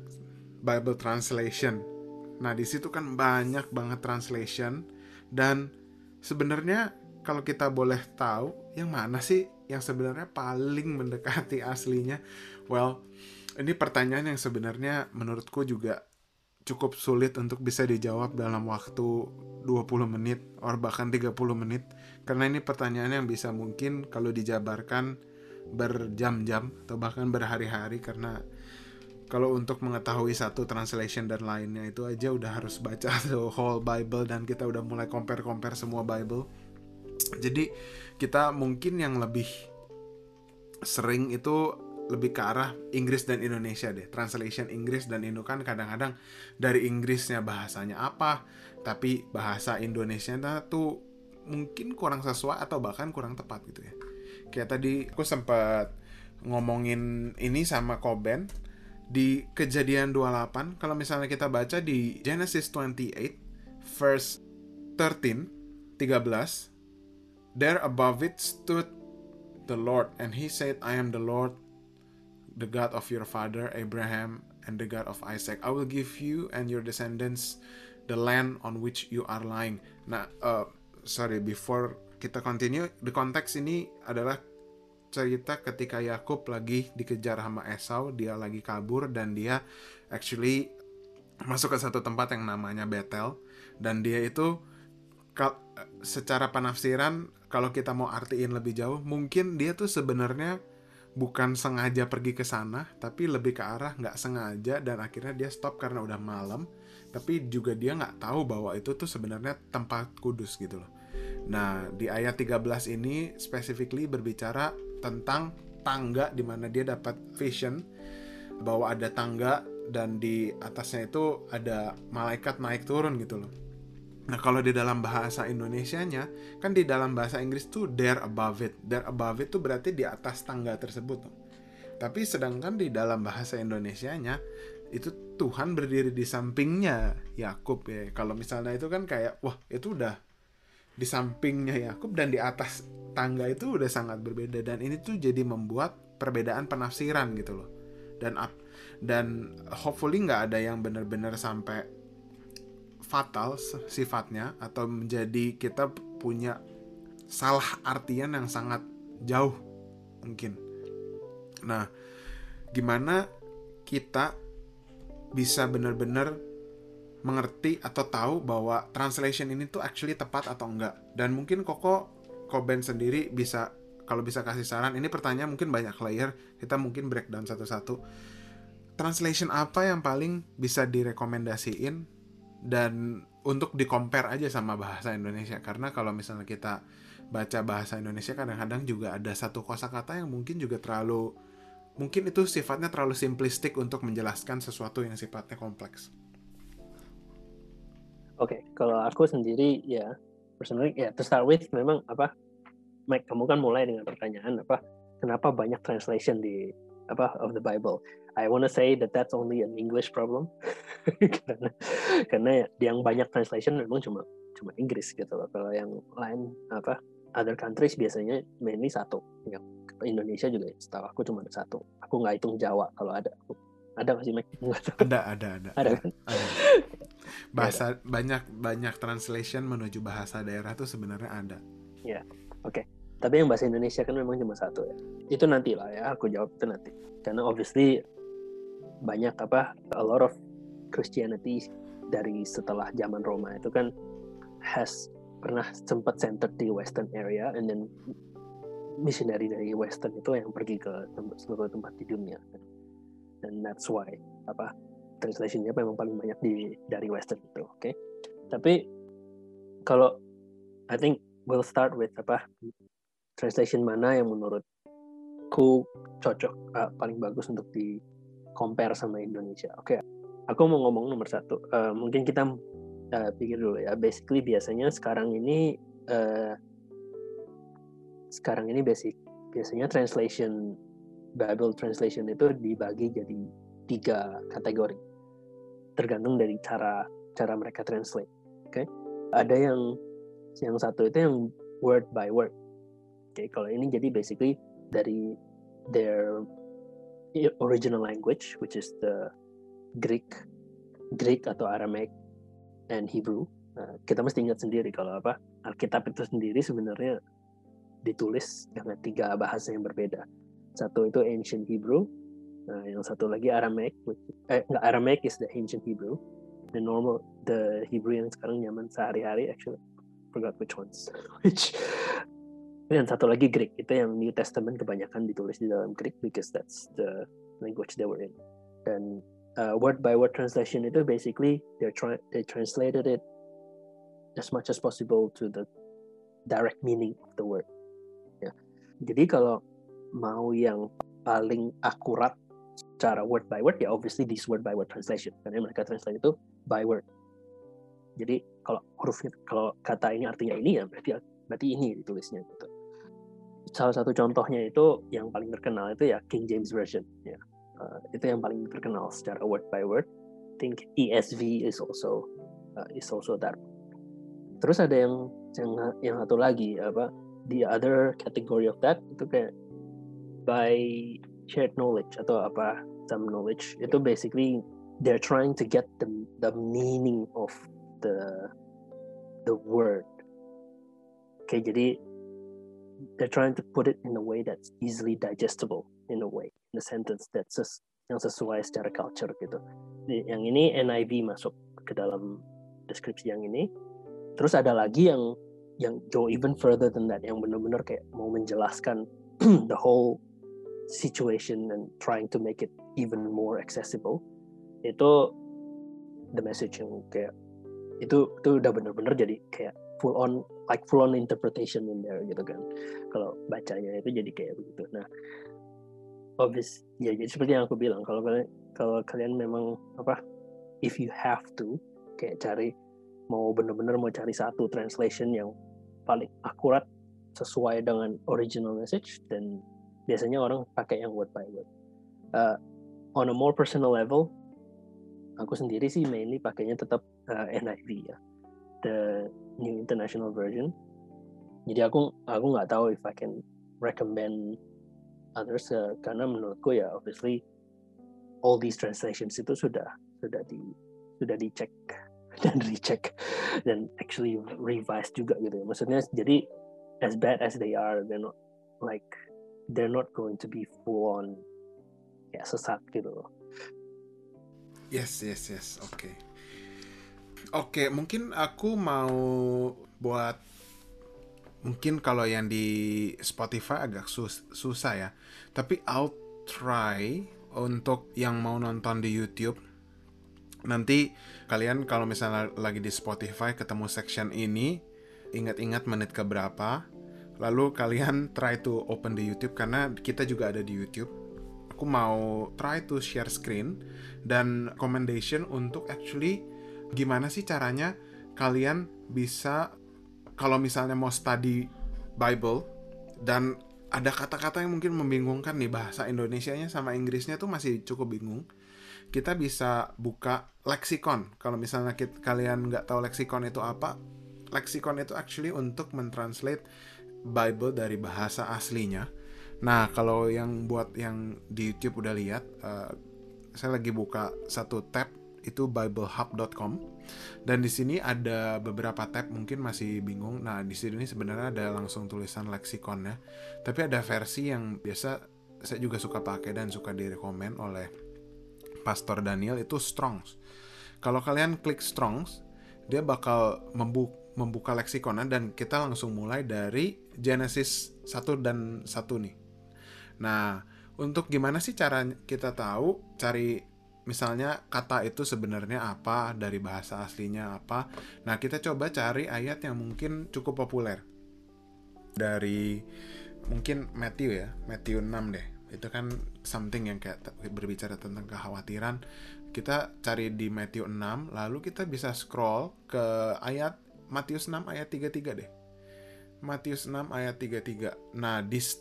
Bible translation? Nah, di situ kan banyak banget translation dan sebenarnya kalau kita boleh tahu yang mana sih yang sebenarnya paling mendekati aslinya? Well, ini pertanyaan yang sebenarnya menurutku juga cukup sulit untuk bisa dijawab dalam waktu 20 menit atau bahkan 30 menit karena ini pertanyaan yang bisa mungkin kalau dijabarkan berjam-jam atau bahkan berhari-hari karena kalau untuk mengetahui satu translation dan lainnya itu aja udah harus baca the whole Bible dan kita udah mulai compare-compare semua Bible. Jadi kita mungkin yang lebih sering itu lebih ke arah Inggris dan Indonesia deh. Translation Inggris dan Indo kan kadang-kadang dari Inggrisnya bahasanya apa, tapi bahasa Indonesia tuh mungkin kurang sesuai atau bahkan kurang tepat gitu ya. Kayak tadi aku sempat ngomongin ini sama Koben di kejadian 28 kalau misalnya kita baca di Genesis 28 verse 13 13 there above it stood the Lord and he said I am the Lord the God of your father Abraham and the God of Isaac. I will give you and your descendants the land on which you are lying. Nah, uh, sorry, before kita continue, the konteks ini adalah cerita ketika Yakub lagi dikejar sama Esau, dia lagi kabur dan dia actually masuk ke satu tempat yang namanya Betel dan dia itu secara penafsiran kalau kita mau artiin lebih jauh mungkin dia tuh sebenarnya bukan sengaja pergi ke sana tapi lebih ke arah nggak sengaja dan akhirnya dia stop karena udah malam tapi juga dia nggak tahu bahwa itu tuh sebenarnya tempat kudus gitu loh. Nah di ayat 13 ini specifically berbicara tentang tangga di mana dia dapat vision bahwa ada tangga dan di atasnya itu ada malaikat naik turun gitu loh Nah, kalau di dalam bahasa Indonesianya, kan di dalam bahasa Inggris tuh there above it. There above it tuh berarti di atas tangga tersebut. Tapi sedangkan di dalam bahasa Indonesianya itu Tuhan berdiri di sampingnya Yakub ya. Kalau misalnya itu kan kayak wah itu udah di sampingnya Yakub dan di atas tangga itu udah sangat berbeda dan ini tuh jadi membuat perbedaan penafsiran gitu loh. Dan dan hopefully nggak ada yang benar-benar sampai fatal sifatnya atau menjadi kita punya salah artian yang sangat jauh mungkin. Nah, gimana kita bisa benar-benar mengerti atau tahu bahwa translation ini tuh actually tepat atau enggak. Dan mungkin Koko Koben sendiri bisa kalau bisa kasih saran, ini pertanyaan mungkin banyak layer, kita mungkin breakdown satu-satu. Translation apa yang paling bisa direkomendasiin dan untuk di compare aja sama bahasa Indonesia karena kalau misalnya kita baca bahasa Indonesia kadang-kadang juga ada satu kosakata yang mungkin juga terlalu mungkin itu sifatnya terlalu simplistik untuk menjelaskan sesuatu yang sifatnya kompleks. Oke, okay, kalau aku sendiri ya personally ya to start with memang apa Mike kamu kan mulai dengan pertanyaan apa kenapa banyak translation di apa of the Bible. I want to say that that's only an English problem karena karena yang banyak translation memang cuma cuma Inggris gitu loh. Kalau yang lain apa other countries biasanya mainly satu. Yang Indonesia juga setahu aku cuma ada satu. Aku nggak hitung Jawa kalau ada. Ada nggak sih Mike? Ada ada ada. Ada kan? Ada. Bahasa ada. banyak banyak translation menuju bahasa daerah tuh sebenarnya ada. Ya, oke. Okay tapi yang bahasa Indonesia kan memang cuma satu ya. Itu nanti lah ya aku jawab itu nanti. Karena obviously banyak apa a lot of Christianity dari setelah zaman Roma itu kan has pernah sempat centered di Western area and then missionary dari Western itu yang pergi ke seluruh tempat di dunia. Dan that's why apa translationnya memang paling banyak di dari Western itu oke okay? tapi kalau I think we'll start with apa translation mana yang menurutku cocok uh, paling bagus untuk di compare sama Indonesia. Oke, okay. aku mau ngomong nomor satu. Uh, mungkin kita uh, pikir dulu ya. Basically biasanya sekarang ini uh, sekarang ini basic biasanya translation Bible translation itu dibagi jadi tiga kategori tergantung dari cara cara mereka translate. Oke, okay? ada yang yang satu itu yang word by word okay, kalau ini jadi basically dari their original language which is the Greek Greek atau Aramaic and Hebrew. Nah, kita mesti ingat sendiri kalau apa Alkitab itu sendiri sebenarnya ditulis dengan tiga bahasa yang berbeda. Satu itu ancient Hebrew nah, yang satu lagi Aramaic which, eh, Aramaic is the ancient Hebrew. The normal the Hebrew yang sekarang nyaman sehari-hari actually. Forgot which ones. Which dan satu lagi Greek. Itu yang New Testament kebanyakan ditulis di dalam Greek because that's the language they were in. Dan uh, word by word translation itu basically they try they translated it as much as possible to the direct meaning of the word. Ya. Jadi kalau mau yang paling akurat secara word by word ya obviously this word by word translation. Karena mereka translate itu by word. Jadi kalau hurufnya kalau kata ini artinya ini ya berarti berarti ini ditulisnya gitu salah satu contohnya itu yang paling terkenal itu ya King James Version ya. Uh, itu yang paling terkenal secara word by word. I think ESV is also uh, is also that. Terus ada yang yang yang satu lagi apa the other category of that itu kayak by shared knowledge atau apa some knowledge. Itu basically they're trying to get the the meaning of the the word. Oke jadi they're trying to put it in a way that's easily digestible in a way in a sentence that's just yang sesuai secara culture gitu. Yang ini NIV masuk ke dalam deskripsi yang ini. Terus ada lagi yang yang go even further than that yang benar-benar kayak mau menjelaskan the whole situation and trying to make it even more accessible. Itu the message yang kayak itu itu udah benar-benar jadi kayak full on like full on interpretation in there gitu kan. Kalau bacanya itu jadi kayak begitu. Nah obvious ya jadi seperti yang aku bilang kalau kalian kalau kalian memang apa if you have to kayak cari mau bener-bener mau cari satu translation yang paling akurat sesuai dengan original message dan biasanya orang pakai yang word by word. Uh, on a more personal level aku sendiri sih mainly pakainya tetap uh, NIV ya. The New International Version jadi aku aku nggak tahu if I can recommend others uh, karena menurutku ya obviously all these translations itu sudah sudah di sudah dicek dan recheck dan actually revised juga gitu ya maksudnya jadi as bad as they are they're not like they're not going to be full on ya sesat gitu Yes, yes, yes. Oke. Okay. Oke, mungkin aku mau buat mungkin kalau yang di Spotify agak sus susah ya. Tapi I'll try untuk yang mau nonton di YouTube. Nanti kalian kalau misalnya lagi di Spotify ketemu section ini, ingat-ingat menit ke berapa. Lalu kalian try to open di YouTube karena kita juga ada di YouTube aku mau try to share screen dan recommendation untuk actually gimana sih caranya kalian bisa kalau misalnya mau study Bible dan ada kata-kata yang mungkin membingungkan nih bahasa Indonesia-nya sama Inggrisnya tuh masih cukup bingung. Kita bisa buka leksikon. Kalau misalnya kita, kalian nggak tahu leksikon itu apa, leksikon itu actually untuk mentranslate Bible dari bahasa aslinya Nah, kalau yang buat yang di YouTube udah lihat, uh, saya lagi buka satu tab itu biblehub.com dan di sini ada beberapa tab mungkin masih bingung. Nah, di sini sebenarnya ada langsung tulisan leksikon ya. Tapi ada versi yang biasa saya juga suka pakai dan suka direkomend oleh Pastor Daniel itu Strongs. Kalau kalian klik Strongs, dia bakal membuka membuka leksikonnya dan kita langsung mulai dari Genesis 1 dan 1 nih. Nah, untuk gimana sih cara kita tahu cari misalnya kata itu sebenarnya apa dari bahasa aslinya apa? Nah, kita coba cari ayat yang mungkin cukup populer. Dari mungkin Matthew ya, Matthew 6 deh. Itu kan something yang kayak berbicara tentang kekhawatiran. Kita cari di Matthew 6, lalu kita bisa scroll ke ayat Matius 6 ayat 33 deh. Matius 6 ayat 33. Nah, these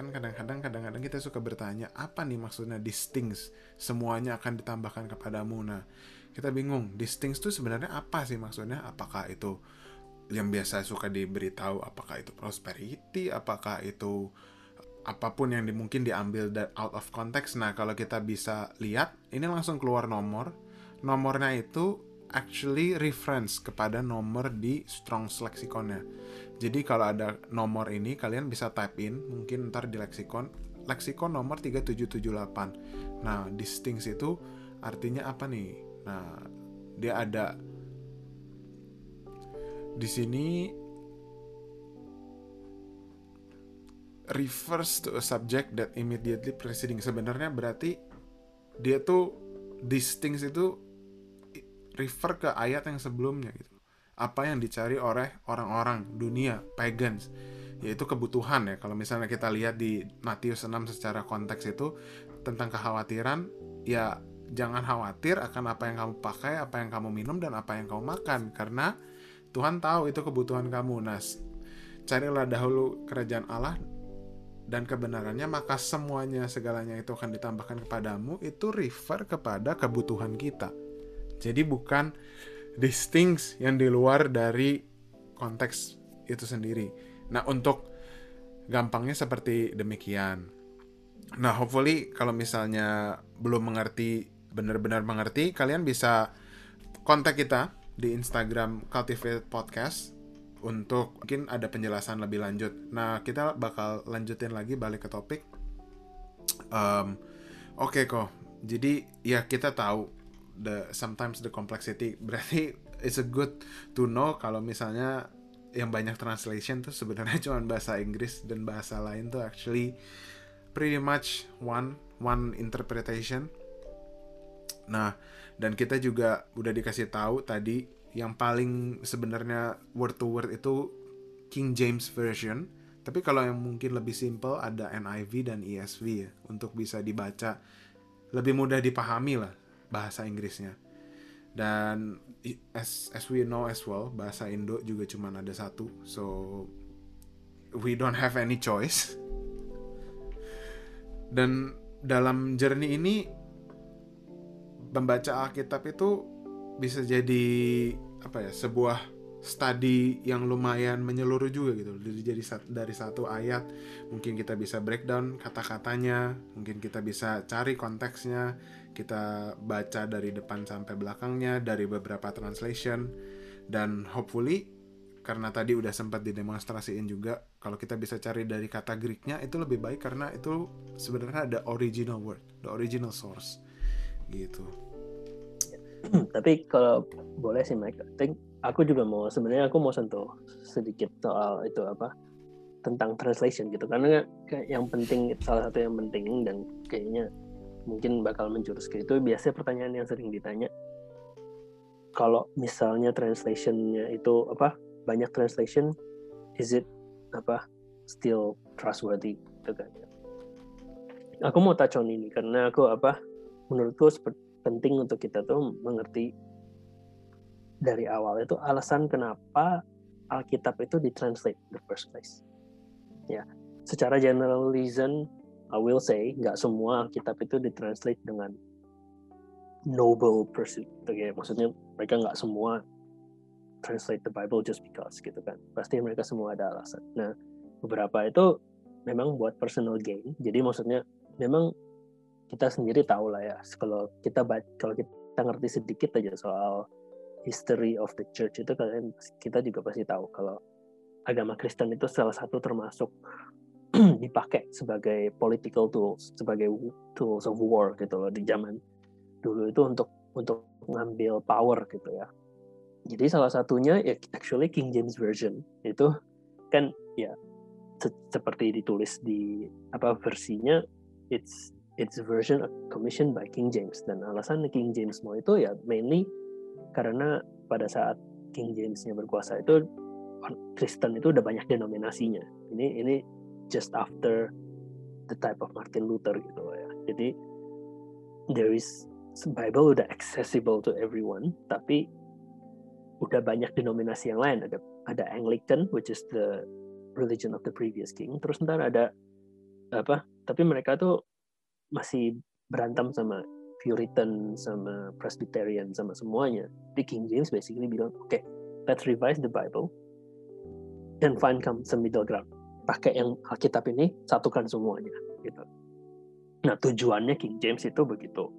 kan kadang-kadang kadang-kadang kita suka bertanya apa nih maksudnya distinct semuanya akan ditambahkan kepadamu. Nah kita bingung distinct itu sebenarnya apa sih maksudnya? Apakah itu yang biasa suka diberitahu apakah itu prosperity apakah itu apa pun yang mungkin diambil out of context? Nah kalau kita bisa lihat ini langsung keluar nomor. Nomornya itu actually reference kepada nomor di Strong's lexiconnya jadi kalau ada nomor ini kalian bisa type in mungkin ntar di leksikon leksikon nomor 3778. Nah, distinct itu artinya apa nih? Nah, dia ada di sini refers to a subject that immediately preceding. Sebenarnya berarti dia tuh distinct itu refer ke ayat yang sebelumnya gitu. Apa yang dicari oleh orang-orang dunia pagans. Yaitu kebutuhan ya. Kalau misalnya kita lihat di Matius 6 secara konteks itu tentang kekhawatiran ya jangan khawatir akan apa yang kamu pakai apa yang kamu minum dan apa yang kamu makan. Karena Tuhan tahu itu kebutuhan kamu. Nas carilah dahulu kerajaan Allah dan kebenarannya maka semuanya segalanya itu akan ditambahkan kepadamu. Itu refer kepada kebutuhan kita jadi bukan distinct yang di luar dari konteks itu sendiri. Nah, untuk gampangnya seperti demikian. Nah, hopefully kalau misalnya belum mengerti, benar-benar mengerti, kalian bisa kontak kita di Instagram Cultivate Podcast untuk mungkin ada penjelasan lebih lanjut. Nah, kita bakal lanjutin lagi balik ke topik. Um, Oke okay kok, jadi ya kita tahu the sometimes the complexity berarti it's a good to know kalau misalnya yang banyak translation tuh sebenarnya cuma bahasa Inggris dan bahasa lain tuh actually pretty much one one interpretation. Nah, dan kita juga udah dikasih tahu tadi yang paling sebenarnya word to word itu King James version. Tapi kalau yang mungkin lebih simple ada NIV dan ESV ya untuk bisa dibaca lebih mudah dipahami lah bahasa Inggrisnya. Dan as as we know as well, bahasa Indo juga cuma ada satu. So we don't have any choice. Dan dalam journey ini membaca Alkitab itu bisa jadi apa ya sebuah study yang lumayan menyeluruh juga gitu. Jadi dari satu ayat mungkin kita bisa breakdown kata-katanya mungkin kita bisa cari konteksnya kita baca dari depan sampai belakangnya dari beberapa translation. Dan hopefully karena tadi udah sempat didemonstrasiin juga kalau kita bisa cari dari kata Greeknya itu lebih baik karena itu sebenarnya ada original word the original source. Gitu. Tapi kalau boleh sih Mike, I think aku juga mau sebenarnya aku mau sentuh sedikit soal itu apa tentang translation gitu. Karena kayak yang penting salah satu yang penting dan kayaknya mungkin bakal menjurus ke itu biasanya pertanyaan yang sering ditanya. Kalau misalnya translationnya itu apa banyak translation is it apa still trustworthy? Gitu kan. Aku mau touch on ini karena aku apa menurutku penting untuk kita tuh mengerti dari awal itu alasan kenapa Alkitab itu ditranslate the first place. Ya, secara general reason, I will say nggak semua Alkitab itu ditranslate dengan noble pursuit. Ya. Maksudnya mereka nggak semua translate the Bible just because gitu kan. Pasti mereka semua ada alasan. Nah, beberapa itu memang buat personal gain. Jadi maksudnya memang kita sendiri tahu lah ya kalau kita kalau kita ngerti sedikit aja soal history of the church itu kalian kita juga pasti tahu kalau agama Kristen itu salah satu termasuk dipakai sebagai political tools sebagai tools of war gitu loh di zaman dulu itu untuk untuk ngambil power gitu ya. Jadi salah satunya ya actually King James version itu kan ya se seperti ditulis di apa versinya it's its version commissioned by King James. Dan alasan King James mau itu ya mainly karena pada saat King James-nya berkuasa itu Kristen itu udah banyak denominasinya. Ini ini just after the type of Martin Luther gitu ya. Jadi there is Bible udah accessible to everyone, tapi udah banyak denominasi yang lain. Ada ada Anglican, which is the religion of the previous king. Terus ntar ada apa? Tapi mereka tuh masih berantem sama Puritan sama Presbyterian sama semuanya. Di King James basically bilang, oke, okay, let's revise the Bible and find some middle ground. Pakai yang Alkitab ini satukan semuanya gitu. Nah, tujuannya King James itu begitu.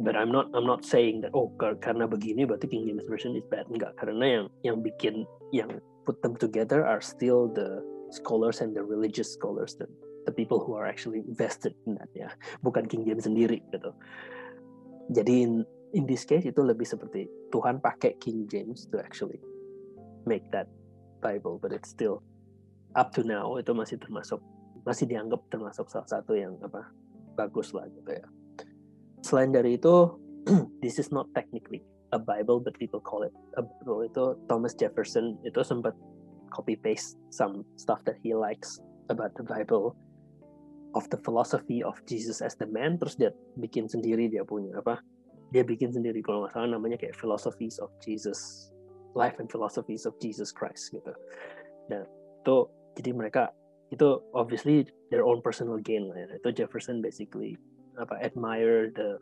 But I'm not I'm not saying that oh karena begini berarti King James version is bad. Enggak, karena yang yang bikin yang put them together are still the scholars and the religious scholars the people who are actually invested in that ya. Bukan King James sendiri gitu. Jadi in, in this case itu lebih seperti Tuhan pakai King James to actually make that Bible but it's still up to now. Itu masih termasuk masih dianggap termasuk salah satu yang apa bagus lah gitu ya. Selain dari itu this is not technically a Bible but people call it a Bible. Itu Thomas Jefferson itu sempat copy paste some stuff that he likes about the Bible of the philosophy of Jesus as the man terus dia bikin sendiri dia punya apa dia bikin sendiri kalau nggak salah namanya kayak philosophies of Jesus life and philosophies of Jesus Christ gitu. Dan itu jadi mereka itu obviously their own personal gain lah ya. itu Jefferson basically apa admire the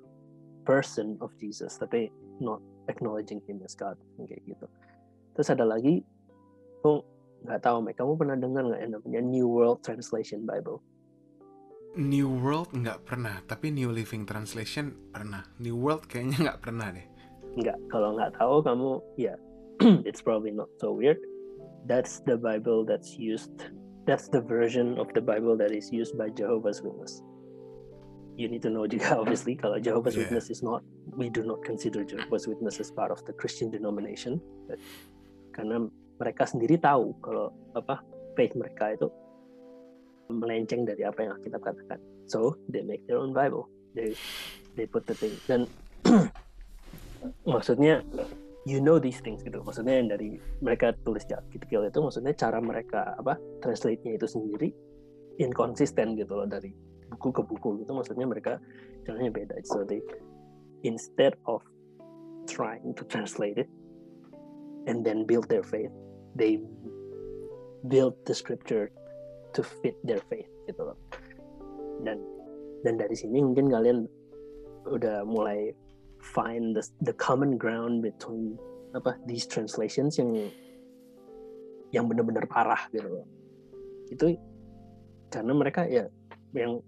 person of Jesus tapi not acknowledging him as God kayak gitu. Terus ada lagi tuh nggak tahu Mike kamu pernah dengar nggak yang namanya New World Translation Bible New World nggak pernah, tapi New Living Translation pernah. New World kayaknya nggak pernah deh. Nggak, kalau nggak tahu kamu ya, it's probably not so weird. That's the Bible that's used. That's the version of the Bible that is used by Jehovah's Witness. You need to know juga obviously kalau Jehovah's yeah. Witness is not, we do not consider Jehovah's Witness as part of the Christian denomination, but, karena mereka sendiri tahu kalau apa faith mereka itu melenceng dari apa yang kita katakan. So they make their own Bible. They they put the thing dan maksudnya you know these things gitu. Maksudnya yang dari mereka tulis di artikel itu maksudnya cara mereka apa translate-nya itu sendiri inkonsisten gitu loh dari buku ke buku gitu. Maksudnya mereka caranya beda. So they instead of trying to translate it and then build their faith, they build the scripture to fit their faith gitu loh dan dan dari sini mungkin kalian udah mulai find the, the common ground between apa these translations yang yang benar-benar parah gitu itu karena mereka ya yang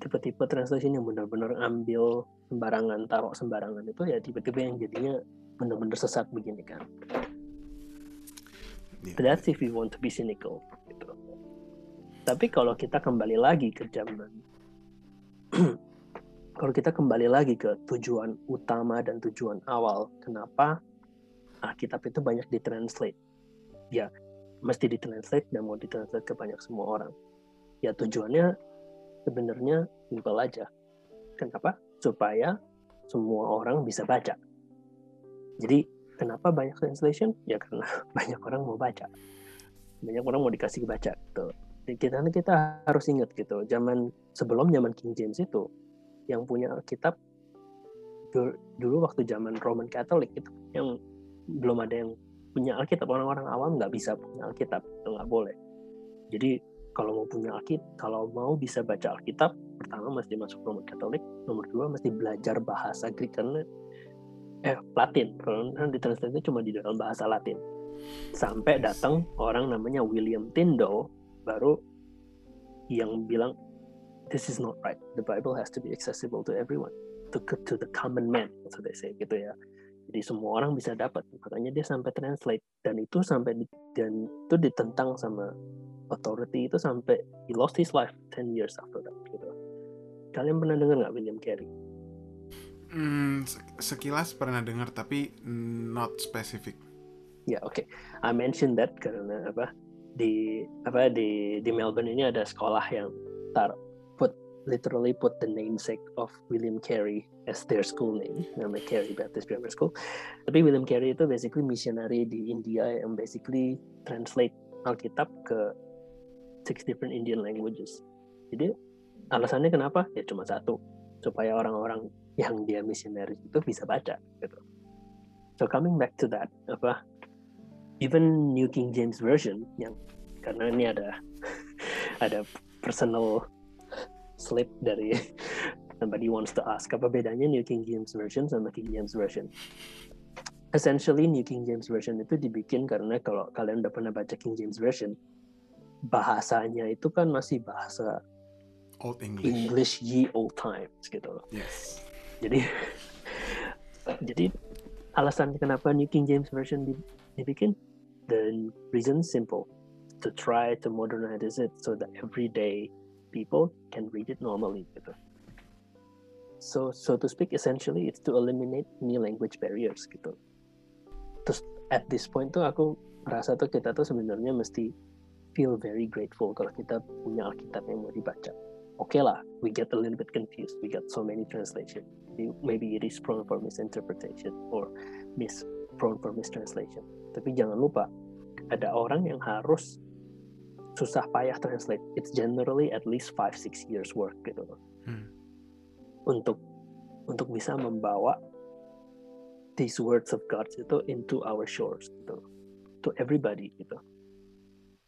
tipe-tipe translation yang benar-benar ambil sembarangan taruh sembarangan itu ya tipe-tipe yang jadinya benar-benar sesat begini kan yeah. that's if you want to be cynical gitu. Tapi kalau kita kembali lagi ke zaman kalau kita kembali lagi ke tujuan utama dan tujuan awal kenapa Alkitab itu banyak ditranslate? Ya mesti ditranslate dan mau ditranslate ke banyak semua orang. Ya tujuannya sebenarnya simpel aja. Kenapa? Supaya semua orang bisa baca. Jadi kenapa banyak translation? Ya karena banyak orang mau baca. Banyak orang mau dikasih baca gitu kita kita harus ingat gitu zaman sebelum zaman King James itu yang punya Alkitab dulu waktu zaman Roman Catholic itu yang belum ada yang punya Alkitab orang-orang awam nggak bisa punya Alkitab nggak boleh jadi kalau mau punya Alkitab, kalau mau bisa baca Alkitab, pertama mesti masuk Roman Katolik, nomor dua mesti belajar bahasa Greek karena eh Latin, kalau di translate cuma di dalam bahasa Latin. Sampai datang orang namanya William Tyndale baru yang bilang this is not right. The Bible has to be accessible to everyone, to to the common man, so they say gitu ya. Jadi semua orang bisa dapat. Makanya dia sampai translate dan itu sampai di, dan itu ditentang sama authority itu sampai he lost his life 10 years after that gitu. Kalian pernah dengar nggak William Carey? Hmm, sekilas pernah dengar tapi not specific. Ya yeah, oke, okay. I mentioned that karena apa di apa di di Melbourne ini ada sekolah yang tar put literally put the namesake of William Carey as their school name, namanya Carey Baptist Grammar School. Tapi William Carey itu basically missionary di India yang basically translate Alkitab ke six different Indian languages. Jadi alasannya kenapa? Ya cuma satu, supaya orang-orang yang dia missionaries itu bisa baca gitu. So coming back to that, apa even New King James Version yang karena ini ada ada personal slip dari somebody wants to ask apa bedanya New King James Version sama King James Version. Essentially New King James Version itu dibikin karena kalau kalian udah pernah baca King James Version, bahasanya itu kan masih bahasa Old English, English ye old times gitu loh. Yes. Jadi jadi alasan kenapa New King James Version dibikin the reason simple to try to modernize it so that everyday people can read it normally gitu. So so to speak essentially it's to eliminate any language barriers gitu. Terus at this point tuh aku merasa tuh kita tuh sebenarnya mesti feel very grateful kalau kita punya Alkitab yang mau dibaca. Oke okay lah, we get a little bit confused. We got so many translation. Maybe it is prone for misinterpretation or mis prone for mistranslation. Tapi jangan lupa, ada orang yang harus susah payah translate. It's generally at least 5-6 years work gitu. Hmm. Untuk untuk bisa membawa these words of God itu into our shores gitu. To everybody gitu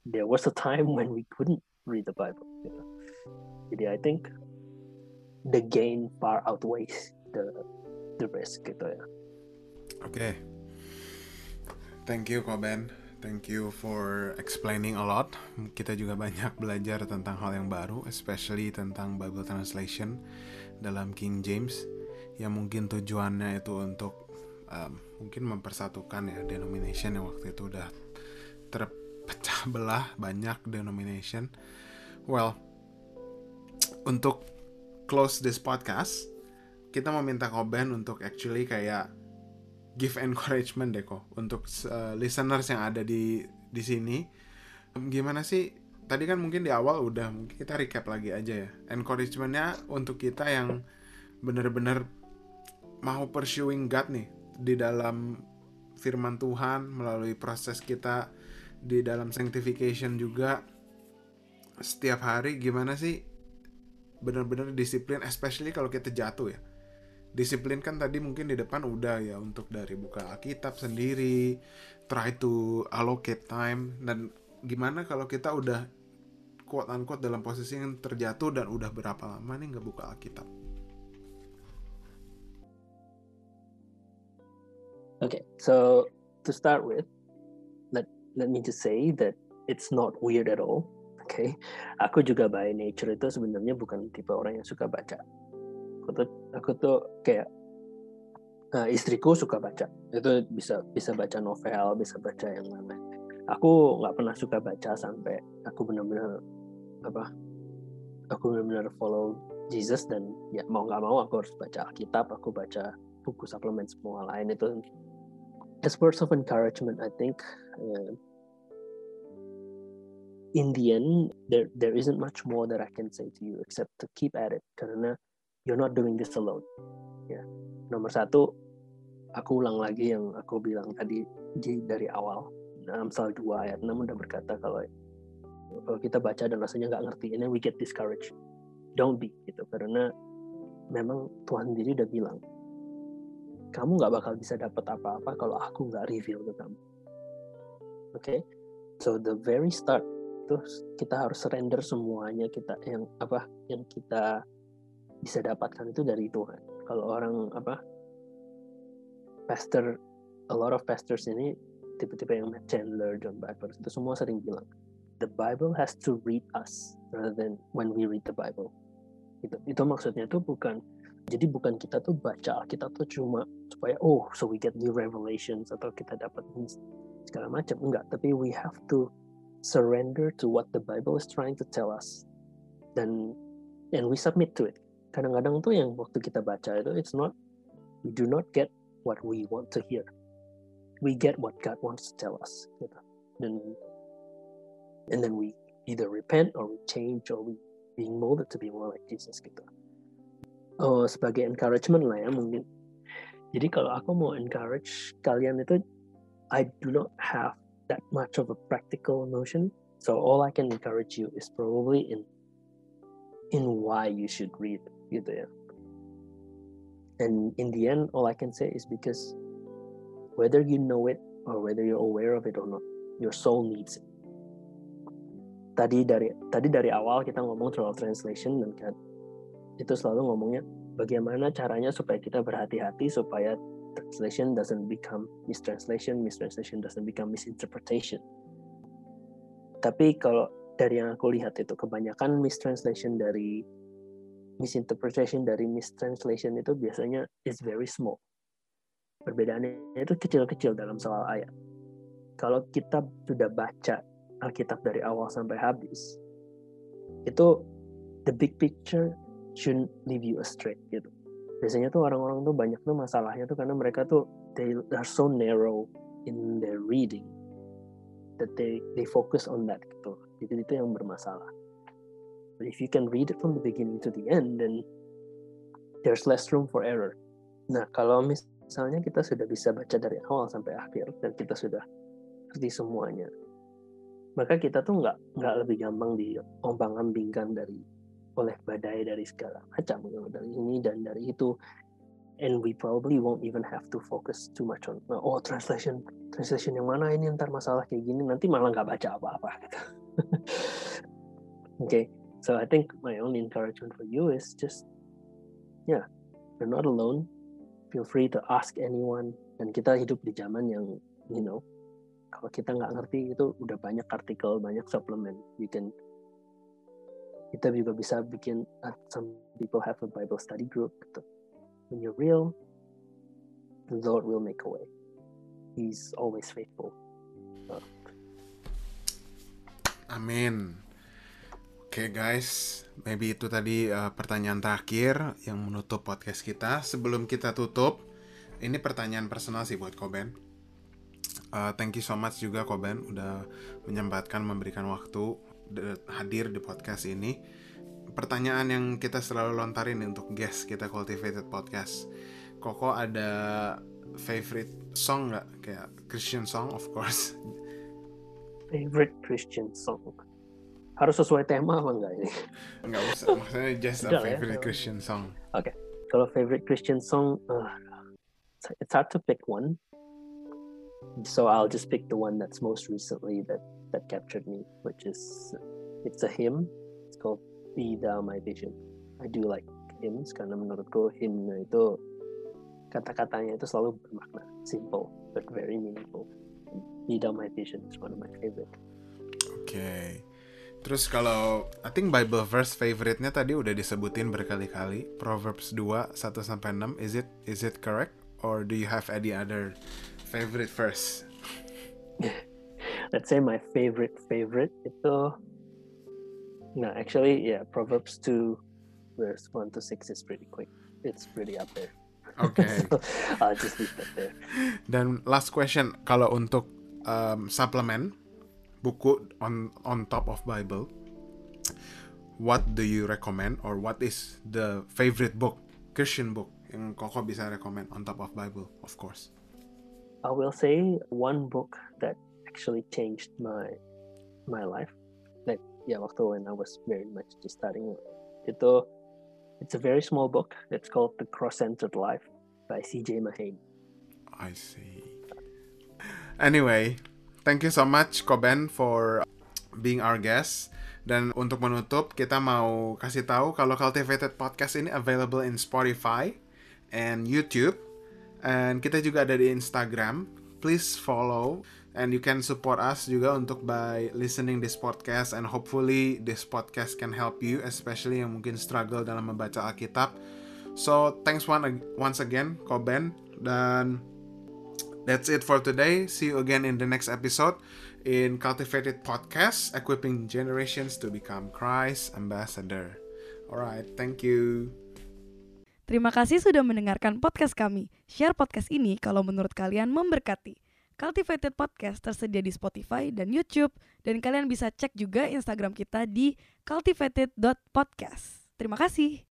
there was a time when we couldn't read the Bible. Know? Jadi I think the gain far outweighs the the risk gitu ya. Oke. Okay. Thank you Koben. Thank you for explaining a lot. Kita juga banyak belajar tentang hal yang baru, especially tentang Bible translation dalam King James yang mungkin tujuannya itu untuk um, mungkin mempersatukan ya denomination yang waktu itu udah ter pecah belah banyak denomination well untuk close this podcast kita mau minta Koben untuk actually kayak give encouragement deh kok untuk uh, listeners yang ada di di sini. Gimana sih? Tadi kan mungkin di awal udah mungkin kita recap lagi aja ya. Encouragementnya untuk kita yang bener-bener mau pursuing God nih di dalam firman Tuhan melalui proses kita di dalam sanctification juga. Setiap hari gimana sih? Benar-benar disiplin especially kalau kita jatuh ya disiplin kan tadi mungkin di depan udah ya untuk dari buka Alkitab sendiri try to allocate time dan gimana kalau kita udah quote unquote dalam posisi yang terjatuh dan udah berapa lama nih nggak buka Alkitab? Okay, so to start with, let let me just say that it's not weird at all. Okay, aku juga by nature itu sebenarnya bukan tipe orang yang suka baca. Aku tuh aku tuh kayak uh, istriku suka baca. Itu bisa bisa baca novel, bisa baca yang mana. Aku nggak pernah suka baca sampai aku benar-benar apa? Aku benar-benar follow Jesus dan ya mau nggak mau aku harus baca Alkitab, aku baca buku suplemen semua lain itu as words of encouragement, I think uh, in the end there there isn't much more that I can say to you except to keep at it karena you're not doing this alone. Ya, nomor satu, aku ulang lagi yang aku bilang tadi dari awal. Amsal 2 ayat 6 udah berkata kalau kalau kita baca dan rasanya nggak ngerti, ini we get discouraged. Don't be gitu karena memang Tuhan sendiri udah bilang kamu nggak bakal bisa dapat apa-apa kalau aku nggak reveal ke kamu. Oke, okay? so the very start itu kita harus surrender semuanya kita yang apa yang kita bisa dapatkan itu dari Tuhan. Kalau orang apa pastor, a lot of pastors ini tipe-tipe yang Matt Chandler, John Piper itu semua sering bilang the Bible has to read us rather than when we read the Bible. Itu itu maksudnya tuh bukan jadi bukan kita tuh baca kita tuh cuma supaya oh so we get new revelations atau kita dapat segala macam enggak, tapi we have to surrender to what the Bible is trying to tell us dan and we submit to it. Kadang-kadang tuh yang waktu kita baca itu it's not we do not get what we want to hear. We get what God wants to tell us. Gitu. Dan and then we either repent or we change or we being molded to be more like Jesus gitu oh sebagai encouragement lah ya mungkin jadi kalau aku mau encourage kalian itu I do not have that much of a practical notion so all I can encourage you is probably in in why you should read gitu ya and in the end all I can say is because whether you know it or whether you're aware of it or not your soul needs it tadi dari tadi dari awal kita ngomong soal translation dan kan itu selalu ngomongnya bagaimana caranya supaya kita berhati-hati supaya translation doesn't become mistranslation, mistranslation doesn't become misinterpretation. Tapi kalau dari yang aku lihat itu kebanyakan mistranslation dari misinterpretation dari mistranslation itu biasanya is very small. Perbedaannya itu kecil-kecil dalam soal ayat. Kalau kita sudah baca Alkitab dari awal sampai habis, itu the big picture shouldn't leave you astray gitu. Biasanya tuh orang-orang tuh banyak tuh masalahnya tuh karena mereka tuh they are so narrow in their reading that they they focus on that gitu. Jadi itu yang bermasalah. But if you can read it from the beginning to the end, then there's less room for error. Nah, kalau misalnya kita sudah bisa baca dari awal sampai akhir dan kita sudah ngerti semuanya, maka kita tuh nggak nggak lebih gampang diombang-ambingkan dari oleh badai dari segala macam dari ini dan dari itu and we probably won't even have to focus too much on oh translation translation yang mana ini ntar masalah kayak gini nanti malah nggak baca apa-apa gitu. okay so I think my only encouragement for you is just yeah you're not alone feel free to ask anyone dan kita hidup di zaman yang you know kalau kita nggak ngerti itu udah banyak artikel banyak suplemen you can kita juga bisa bikin uh, some people have a Bible study group gitu. When you're real, the Lord will make a way. He's always faithful. So. Amin. Oke okay, guys, maybe itu tadi uh, pertanyaan terakhir yang menutup podcast kita. Sebelum kita tutup, ini pertanyaan personal sih buat Koben. Uh, thank you so much juga Koben udah menyempatkan memberikan waktu hadir di podcast ini. Pertanyaan yang kita selalu lontarin untuk guest kita cultivated podcast. Koko ada favorite song nggak? Kayak Christian song of course. Favorite Christian song harus sesuai tema apa enggak ini nggak usah maksudnya just a ya, favorite ya. Christian song oke okay. kalau favorite Christian song uh, it's hard to pick one so I'll just pick the one that's most recently that that captured me, which is it's a hymn. It's called Be Thou My Vision. I do like hymns karena menurutku hymn itu kata-katanya itu selalu bermakna simple but very meaningful. Be Thou My Vision is one of my favorite. Oke. Okay. Terus kalau I think Bible verse favorite-nya tadi udah disebutin berkali-kali, Proverbs 2 1 sampai 6. Is it is it correct or do you have any other favorite verse? Let's say my favorite favorite itu no, actually yeah, Proverbs 2 verse 1 to 6 is pretty quick. It's pretty up there. Okay. so, I'll just leave that there. Dan last question, kalau untuk um, suplemen buku on on top of Bible, what do you recommend or what is the favorite book Christian book yang Koko bisa recommend on top of Bible, of course? I will say one book that actually changed my my life. Like yeah, waktu when I was very much just starting itu it's a very small book. It's called The Cross-Centered Life by C.J. Mahane. I see. Anyway, Thank you so much Koben for being our guest. Dan untuk menutup, kita mau kasih tahu kalau Cultivated Podcast ini available in Spotify and YouTube. And kita juga ada di Instagram. Please follow and you can support us juga untuk by listening this podcast and hopefully this podcast can help you especially yang mungkin struggle dalam membaca Alkitab. So thanks one once again Koben dan That's it for today. See you again in the next episode in Cultivated Podcast, equipping generations to become Christ ambassador. Alright, thank you. Terima kasih sudah mendengarkan podcast kami. Share podcast ini kalau menurut kalian memberkati. Cultivated Podcast tersedia di Spotify dan YouTube dan kalian bisa cek juga Instagram kita di cultivated.podcast. Terima kasih.